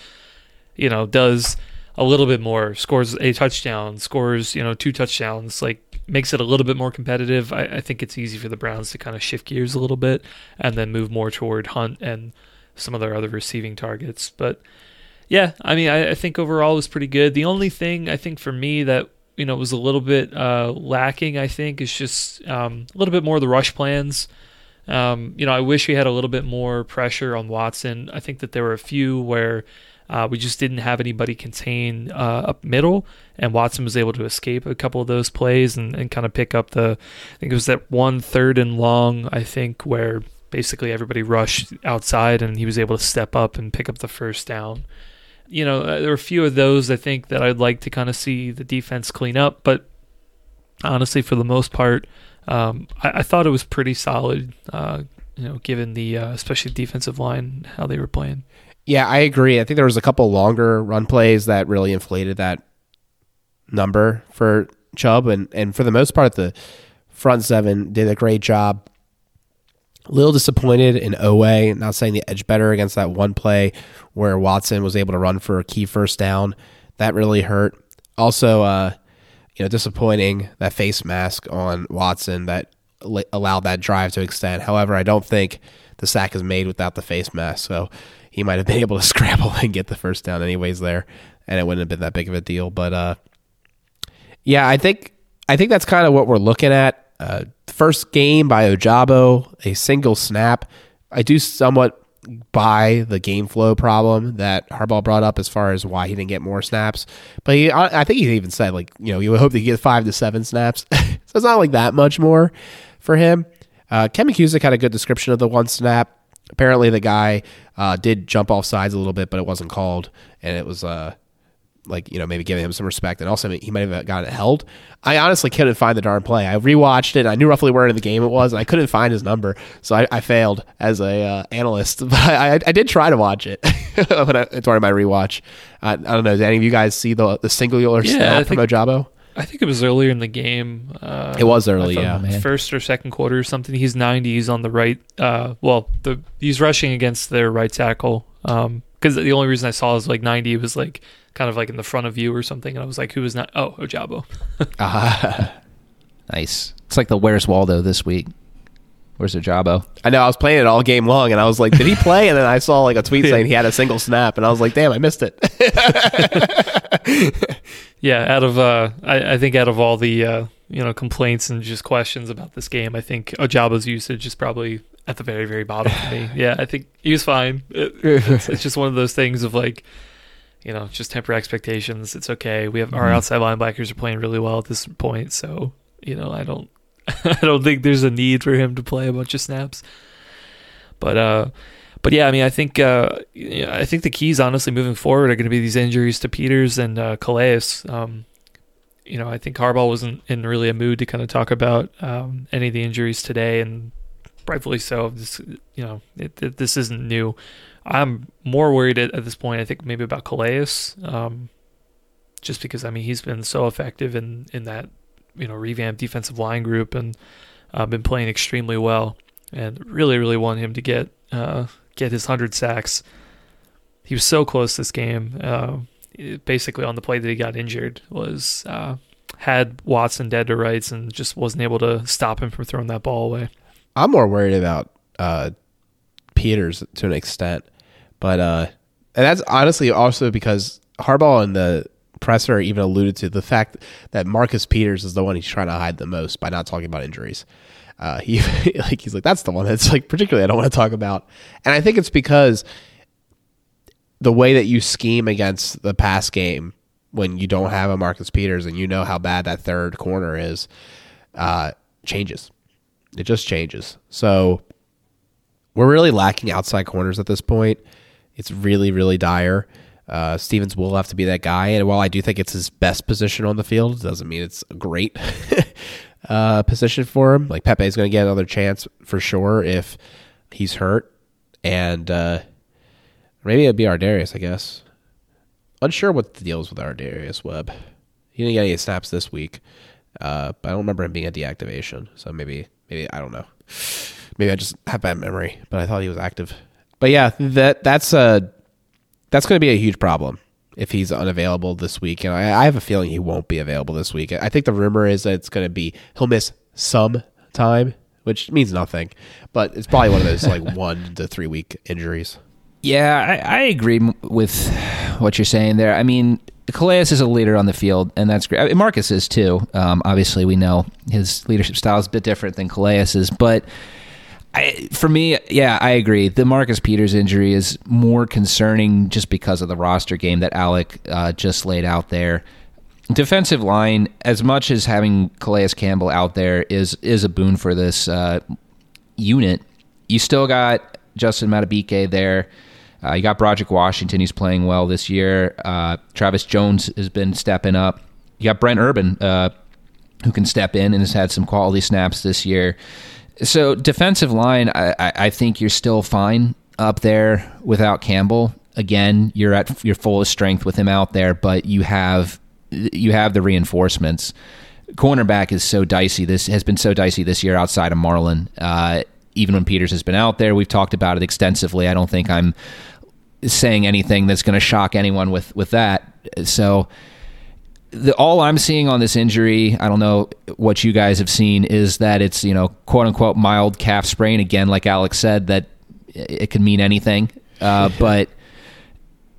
you know, does a little bit more, scores a touchdown, scores, you know, two touchdowns, like makes it a little bit more competitive, I, I think it's easy for the Browns to kind of shift gears a little bit and then move more toward Hunt and some of their other receiving targets. But yeah, I mean, I, I think overall was pretty good. The only thing I think for me that you know was a little bit uh, lacking. I think is just um, a little bit more of the rush plans. Um, you know, I wish we had a little bit more pressure on Watson. I think that there were a few where uh, we just didn't have anybody contain uh, up middle, and Watson was able to escape a couple of those plays and, and kind of pick up the. I think it was that one third and long. I think where basically everybody rushed outside, and he was able to step up and pick up the first down you know, uh, there are a few of those I think that I'd like to kind of see the defense clean up. But honestly, for the most part, um, I, I, thought it was pretty solid. Uh, you know, given the uh, especially defensive line how they were playing. Yeah, I agree. I think there was a couple longer run plays that really inflated that number for Chubb, and and for the most part, the front seven did a great job a little disappointed in Oweh, not saying the edge better against that one play where Watson was able to run for a key first down. That really hurt. Also, uh, you know, disappointing that face mask on Watson that allowed that drive to extend. However, I don't think the sack is made without the face mask, so he might have been able to scramble and get the first down anyways there, and it wouldn't have been that big of a deal. But uh, yeah, I think I think that's kind of what we're looking at. Uh, first game by Ojabo, a single snap. I do somewhat buy the game flow problem that Harbaugh brought up as far as why he didn't get more snaps. But he, I think he even said like you know you would hope to get five to seven snaps, so it's not like that much more for him. Uh, Ken had a good description of the one snap. Apparently, the guy uh, did jump off sides a little bit, but it wasn't called, and it was uh, like you know maybe giving him some respect, and also he might have gotten it held. I honestly couldn't find the darn play. I rewatched it. I knew roughly where in the game it was, and I couldn't find his number, so I, I failed as a uh, analyst. But I, I, did try to watch it I, during my rewatch. I, I don't know. Did any of you guys see the the singular Yeah, snap I from think- Ojabo? I think it was earlier in the game. Uh, It was early, yeah. man. First or second quarter or something. He's 90. He's on the right. Uh, well, the he's rushing against their right tackle. Um, because the only reason I saw is like 90 was like kind of like in the front of you or something, and I was like, who was not? Oh, Ojabo. Uh, Nice. It's like the Where's Waldo this week. Where's Ojabo? I know I was playing it all game long, and I was like, "Did he play?" And then I saw like a tweet Yeah. saying he had a single snap, and I was like, "Damn, I missed it." Yeah, out of uh, I, I think out of all the uh, you know complaints and just questions about this game, I think Ojabo's usage is probably at the very very bottom for me. Yeah, I think he was fine. It- it's, it's just one of those things of like, you know, just temper expectations. It's okay. We have our Mhm. outside linebackers are playing really well at this point, so you know, I don't, I don't think there's a need for him to play a bunch of snaps. But uh, but yeah, I mean, I think uh, I think the keys, honestly, moving forward, are going to be these injuries to Peters and uh, Calais. Um, you know, I think Harbaugh wasn't in really a mood to kind of talk about um, any of the injuries today, and rightfully so. This, you know, it, it, this isn't new. I'm more worried at, at this point. I think maybe about Calais, um, just because I mean he's been so effective in in that you know revamped defensive line group and uh, been playing extremely well, and really really want him to get uh, get his hundred sacks. He was so close this game. Uh, basically, on the play that he got injured, was uh, had Watson dead to rights and just wasn't able to stop him from throwing that ball away. I'm more worried about uh, Peters to an extent, but uh, and that's honestly also because Harbaugh and the presser even alluded to the fact that Marcus Peters is the one he's trying to hide the most by not talking about injuries. Uh, he like he's like that's the one that's like particularly I don't want to talk about, and I think it's because the way that you scheme against the pass game when you don't have a Marcus Peters and you know how bad that third corner is, uh, changes. It just changes. So we're really lacking outside corners at this point. It's really, really dire. Uh, Stephens will have to be that guy, and while I do think it's his best position on the field, doesn't mean it's a great uh, position for him. Like Pepe is going to get another chance for sure if he's hurt, and uh, maybe it'd be Ardarius, I guess. Unsure what the deal is with Ardarius Webb. He didn't get any snaps this week, uh, but I don't remember him being a deactivation. So maybe, maybe I don't know. Maybe I just have bad memory, but I thought he was active. But yeah, that that's uh that's going to be a huge problem if he's unavailable this week, and I, I have a feeling he won't be available this week. I think the rumor is that it's going to be he'll miss some time, which means nothing, but it's probably one of those like one to three week injuries. Yeah, I, I agree with what you're saying there. I mean, Calais is a leader on the field, and that's great. Marcus is too. Um, obviously, we know his leadership style is a bit different than Calais' but I, for me, yeah, I agree. The Marcus Peters injury is more concerning just because of the roster game that Alec uh, just laid out there. Defensive line, as much as having Calais Campbell out there is is a boon for this uh, unit, you still got Justin Madubuike there. Uh, you got Broderick Washington. He's playing well this year. Uh, Travis Jones has been stepping up. You got Brent Urban, uh, who can step in and has had some quality snaps this year. So defensive line, I, I think you're still fine up there without Campbell. Again, you're at your fullest strength with him out there, but you have you have the reinforcements. Cornerback is so dicey. This has been so dicey this year outside of Marlon. Uh, even when Peters has been out there, we've talked about it extensively. I don't think I'm saying anything that's going to shock anyone with with that. So the, all I'm seeing on this injury, I don't know what you guys have seen, is that it's you know quote unquote mild calf sprain. Again, like Alex said, that it could mean anything. Uh, but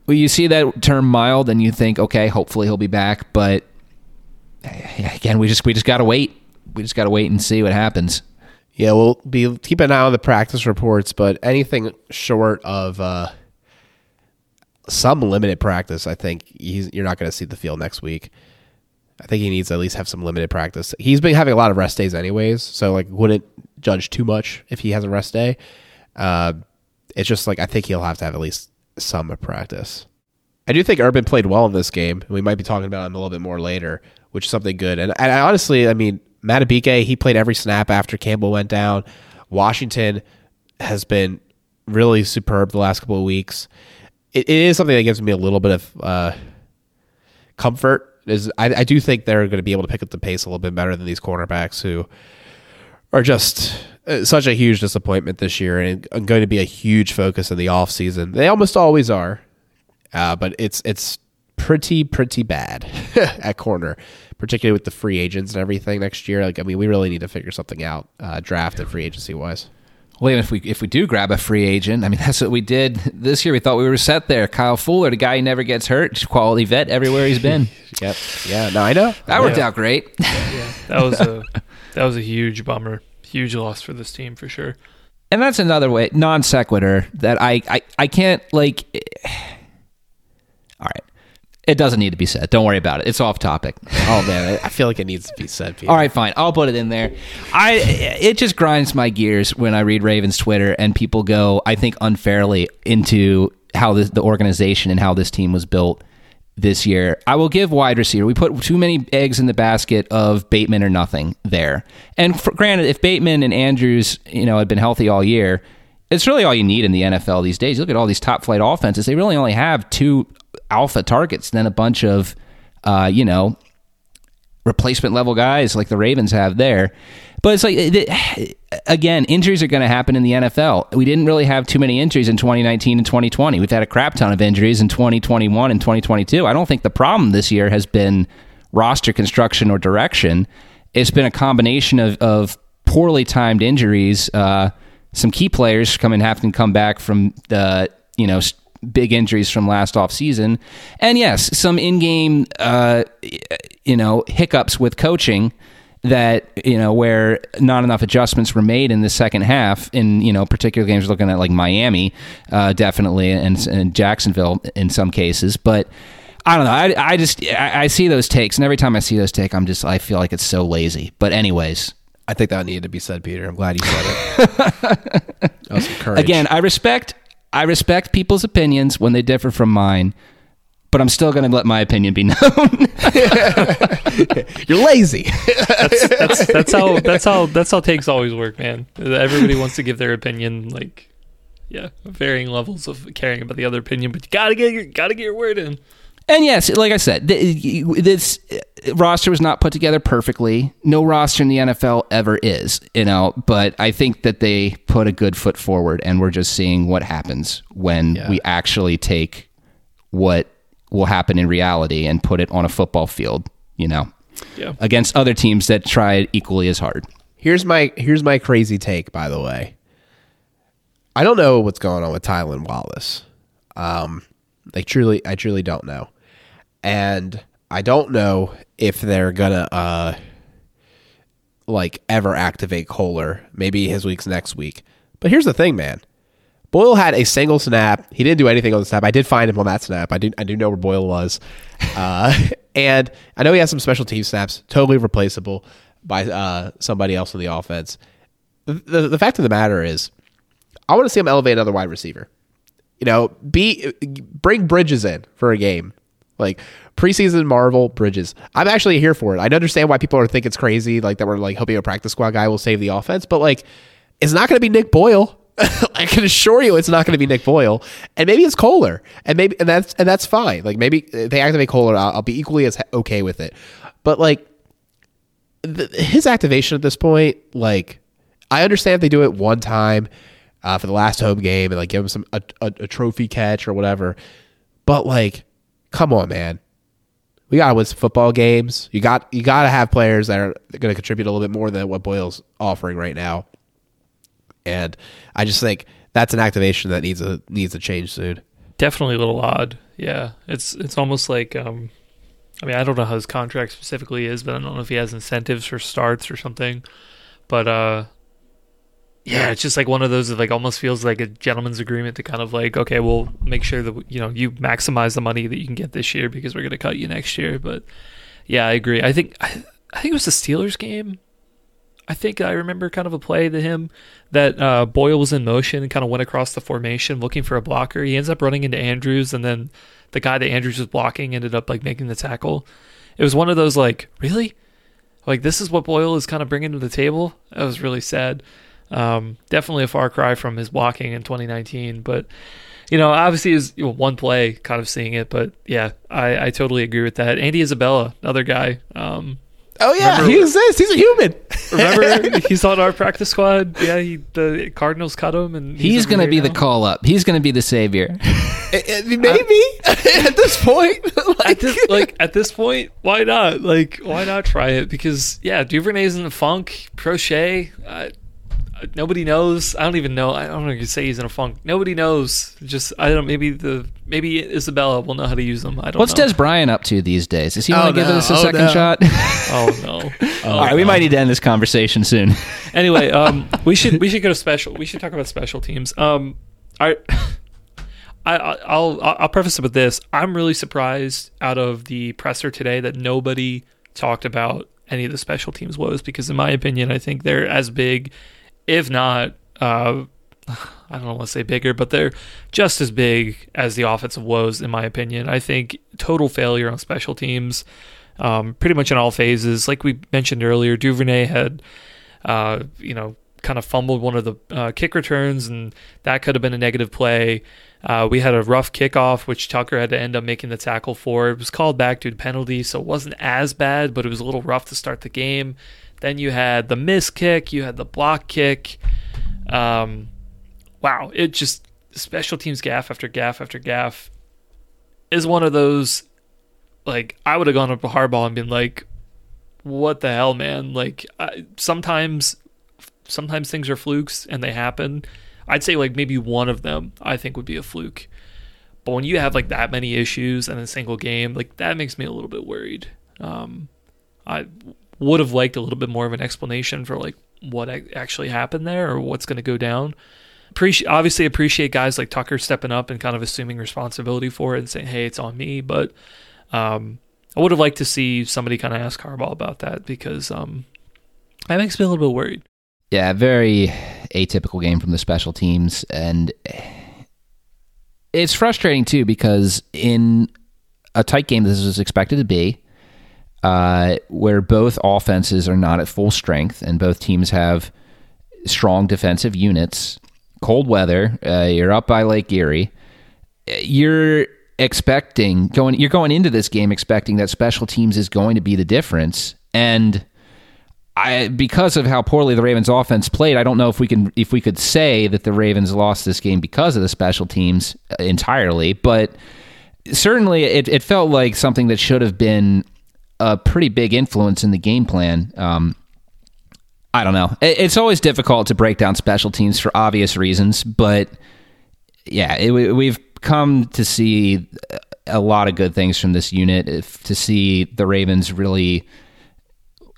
when you see that term mild, and you think, okay, hopefully he'll be back. But again, we just we just got to wait. We just got to wait and see what happens. Yeah, we'll be keep an eye on the practice reports, but anything short of uh, some limited practice, I think you're not going to see the field next week. I think he needs to at least have some limited practice. He's been having a lot of rest days anyways, so like wouldn't judge too much if he has a rest day. Uh, it's just like I think he'll have to have at least some practice. I do think Urban played well in this game. We might be talking about him a little bit more later, which is something good. And, and I, honestly, I mean, Madubuike, he played every snap after Campbell went down. Washington has been really superb the last couple of weeks. It, it is something that gives me a little bit of uh, comfort. Is I, I do think they're going to be able to pick up the pace a little bit better than these cornerbacks who are just uh, such a huge disappointment this year and going to be a huge focus in the offseason. They almost always are, uh, but it's it's pretty pretty bad at corner, particularly with the free agents and everything next year. Like I mean, we really need to figure something out, uh, draft and free agency wise. Well, even if we if we do grab a free agent, I mean that's what we did this year. We thought we were set there. Kyle Fuller, the guy who never gets hurt, quality vet everywhere he's been. yep. Yeah. No, I know that worked out great. Yeah, that was a that was a huge bummer, huge loss for this team for sure. And that's another way non sequitur that I I, I can't like. All right. It doesn't need to be said. Don't worry about it. It's off topic. Oh man, I feel like it needs to be said. Peter. All right, fine. I'll put it in there. I it just grinds my gears when I read Ravens Twitter and people go, I think unfairly into how this, the organization and how this team was built this year. I will give wide receiver. We put too many eggs in the basket of Bateman or nothing there. And for, granted, if Bateman and Andrews, you know, had been healthy all year, it's really all you need in the NFL these days. You look at all these top flight offenses; they really only have two alpha targets and then a bunch of, uh, you know, replacement level guys like the Ravens have there. But it's like, again, injuries are going to happen in the NFL. We didn't really have too many injuries in 2019 and 2020. We've had a crap ton of injuries in 2021 and 2022. I don't think the problem this year has been roster construction or direction. It's been a combination of, of poorly timed injuries. Uh, some key players come have to come back from the, you know, big injuries from last off season, and yes, some in-game, uh, you know, hiccups with coaching that you know where not enough adjustments were made in the second half in you know particular games looking at like Miami uh, definitely and, and, Jacksonville in some cases. But I don't know. I, I just I, I, see those takes and every time I see those take I'm just I feel like it's so lazy. But anyways I think that needed to be said Peter I'm glad you said it again I respect I respect people's opinions when they differ from mine, but I'm still going to let my opinion be known. You're lazy. that's, that's, that's how that's how that's how takes always work, man. Everybody wants to give their opinion, like yeah, varying levels of caring about the other opinion, but you gotta get your gotta get your word in. And yes, like I said, this roster was not put together perfectly. No roster in the NFL ever is, you know, but I think that they put a good foot forward and we're just seeing what happens when yeah. we actually take what will happen in reality and put it on a football field, you know. Yeah. Against other teams that try equally as hard. Here's my here's my crazy take, by the way. I don't know what's going on with Tylan Wallace. Um, like truly, I truly don't know and I don't know if they're gonna uh like ever activate Kolar. Maybe his week's next week. But here's the thing, man. Boyle had a single snap. He didn't do anything on the snap. I did find him on that snap. I do I do know where Boyle was. Uh, and I know he has some special team snaps, totally replaceable by uh, somebody else in the offense. The, the, the fact of the matter is, I want to see him elevate another wide receiver. You know, be bring Bridges in for a game. Like preseason Marvel Bridges. I'm actually here for it. I understand why people are think it's crazy, like that we're like hoping a practice squad guy will save the offense, but like it's not going to be Nick Boyle. I can assure you, it's not going to be Nick Boyle, and maybe it's Kolar, and maybe and that's and that's fine. Like maybe they activate Kolar, I'll, I'll be equally as okay with it. But like the, his activation at this point, like I understand if they do it one time uh, for the last home game and like give him some a, a, a trophy catch or whatever, but like come on, man. we got to win some football games. You got you got to have players that are to contribute a little bit more than what Boyle's offering right now. And I just think that's an activation that needs a needs a change soon. Definitely a little odd. Yeah, it's it's almost like um, I mean I don't know how his contract specifically is, but I don't know if he has incentives for starts or something. But uh, yeah, it's just like one of those that like almost feels like a gentleman's agreement to kind of like okay, we'll make sure that you know you maximize the money that you can get this year because we're going to cut you next year. But yeah, I agree. I think I, I think it was the Steelers game. I think I remember kind of a play to him that uh, Boyle was in motion and kind of went across the formation looking for a blocker. He ends up running into Andrews, and then the guy that Andrews was blocking ended up like making the tackle. It was one of those like really, like this is what Boyle is kind of bringing to the table. That was really sad. Um, definitely a far cry from his blocking in 2019, but you know, obviously is you know, one play kind of seeing it, but yeah, I, I totally agree with that. Andy Isabella, another guy. Um, oh yeah, remember, he exists. He's a human. remember, he's on our practice squad. Yeah, he, the Cardinals cut him, and he's, he's going to be now. the call up. He's going to be the savior. Maybe at this point, like, at this, like at this point, why not? Like, why not try it? Because yeah, Duvernay's in the funk. Proche. Uh, nobody knows. I don't even know. I don't know if you say he's in a funk. Nobody knows. Just I don't. Maybe the maybe Isabella will know how to use them. I don't. What's know. Dez Bryant up to these days? Is he oh, want to no. give us a oh, second no. shot? oh no! Oh, All right, no. we might need to end this conversation soon. anyway, um, we should we should go to special. We should talk about special teams. Um, I. I, I'll I'll preface it with this. I'm really surprised out of the presser today that nobody talked about any of the special teams woes because in my opinion I think they're as big if not, uh, I don't want to say bigger, but they're just as big as the offensive woes, in my opinion. I think total failure on special teams, um, pretty much in all phases. Like we mentioned earlier, Duvernay had, uh, you know, kind of fumbled one of the uh, kick returns, and that could have been a negative play. Uh, we had a rough kickoff, which Tucker had to end up making the tackle for. It was called back due to penalty, so it wasn't as bad, but it was a little rough to start the game. Then you had the miss kick, you had the block kick. Um, wow, it just special teams gaff after gaff after gaff is one of those. Like I would have gone up a Harbaugh and been like, "What the hell, man?" Like I, sometimes, sometimes things are flukes and they happen. I'd say like maybe one of them I think would be a fluke. But when you have like that many issues in a single game, like that makes me a little bit worried. Um, I would have liked a little bit more of an explanation for like what actually happened there or what's going to go down. Appreciate obviously appreciate guys like Tucker stepping up and kind of assuming responsibility for it and saying, "Hey, it's on me." But um, I would have liked to see somebody kind of ask Harbaugh about that because um, that makes me a little bit worried. Yeah, very atypical game from the special teams, and it's frustrating too because in a tight game, this was expected to be uh, where both offenses are not at full strength and both teams have strong defensive units. Cold weather, uh, you're up by Lake Erie. You're expecting going you're going into this game expecting that special teams is going to be the difference and I because of how poorly the Ravens offense played I don't know if we can if we could say that the Ravens lost this game because of the special teams entirely but certainly it, it felt like something that should have been a pretty big influence in the game plan. Um, I don't know. It's always difficult to break down special teams for obvious reasons, but yeah, it, we've come to see a lot of good things from this unit. If, to see the Ravens really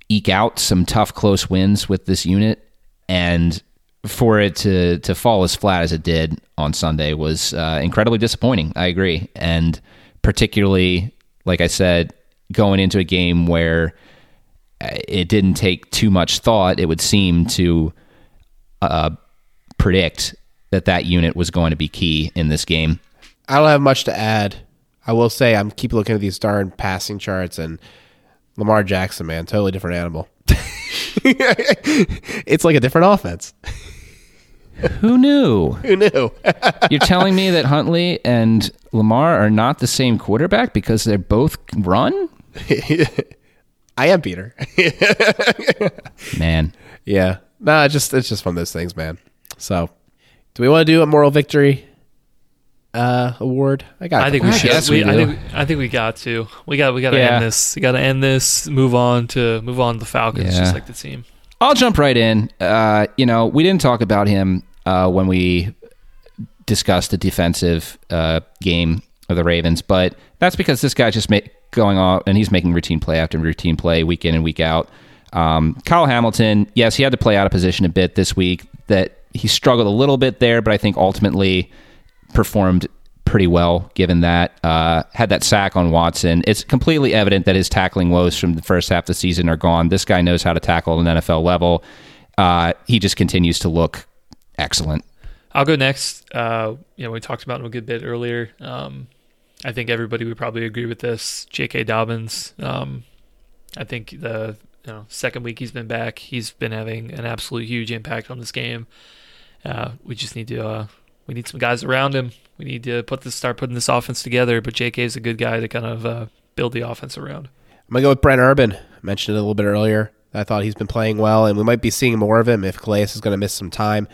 eke out some tough, close wins with this unit, and for it to to fall as flat as it did on Sunday was uh, incredibly disappointing. I agree, and particularly, like I said, going into a game where uh, it didn't take too much thought, it would seem to uh, predict that that unit was going to be key in this game. I don't have much to add. I will say I'm keep looking at these darn passing charts and Lamar Jackson, man, totally different animal. it's like a different offense. Who knew? Who knew? You're telling me that Huntley and Lamar are not the same quarterback because they're both run? I am Peter. man. Yeah. Nah, it's just it's just one of those things, man. So, do we want to do a moral victory? uh, award? I got. I think we should. guess we, we I think I think we got to. We got we got to Yeah. end this. We got to end this. Move on to move on to the Falcons, Yeah. just like the team. I'll jump right in. Uh, you know, we didn't talk about him uh, when we discussed the defensive uh, game of the Ravens, but that's because this guy just ma- going on and he's making routine play after routine play week in and week out. Um, Kyle Hamilton, yes, he had to play out of position a bit this week. That he struggled a little bit there, but I think ultimately performed pretty well given that uh, had that sack on Watson. It's completely evident that his tackling woes from the first half of the season are gone. This guy knows how to tackle at an NFL level. Uh, he just continues to look excellent. I'll go next. Uh, you know, we talked about him a good bit earlier. Um, I think everybody would probably agree with this. J.K. Dobbins. Um, I think the you know second week he's been back, he's been having an absolute huge impact on this game. Uh, we just need to uh, we need some guys around him. We need to put this start putting this offense together. But J.K. is a good guy to kind of uh, build the offense around. I'm gonna go with Brent Urban. I mentioned it a little bit earlier. I thought he's been playing well, and we might be seeing more of him if Calais is going to miss some time.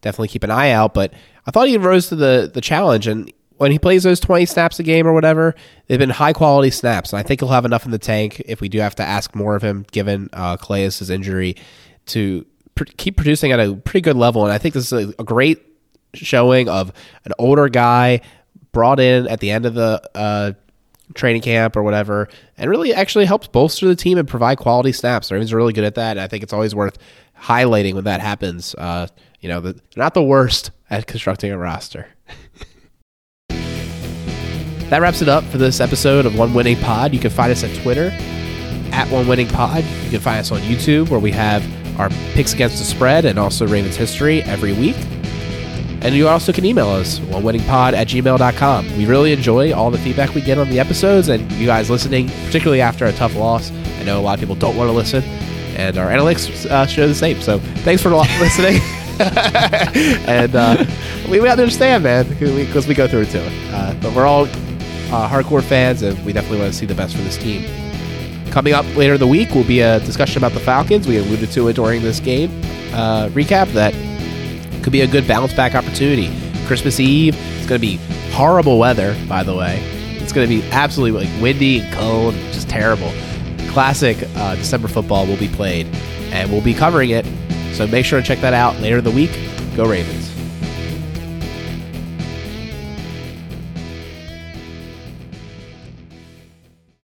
Definitely keep an eye out. But I thought he rose to the the challenge, and when he plays those 20 snaps a game or whatever, they've been high quality snaps, and I think he'll have enough in the tank if we do have to ask more of him, given uh, Calais' injury, to pr- keep producing at a pretty good level. And I think this is a, a great showing of an older guy brought in at the end of the uh, training camp or whatever, and really actually helps bolster the team and provide quality snaps. The Ravens are really good at that, and I think it's always worth highlighting when that happens. Uh, you know, the, not the worst at constructing a roster. That wraps it up for this episode of One Winning Pod. You can find us at Twitter at One Winning Pod. You can find us on YouTube where we have our picks against the spread and also Ravens history every week. And you also can email us, onewinningpod at gmail.com. We really enjoy all the feedback we get on the episodes and you guys listening, particularly after a tough loss. I know a lot of people don't want to listen, and our analytics uh, show the same. So thanks for listening. and uh, we, we understand, man, because we, go through it too. Uh, but we're all uh, hardcore fans, and we definitely want to see the best for this team. Coming up later in the week will be a discussion about the Falcons. We alluded to it during this game uh, recap that could be a good bounce back opportunity. Christmas Eve, it's going to be horrible weather, by the way. It's going to be absolutely like windy and cold, just terrible. Classic uh, December football will be played, and we'll be covering it. So make sure to check that out later in the week. Go Ravens.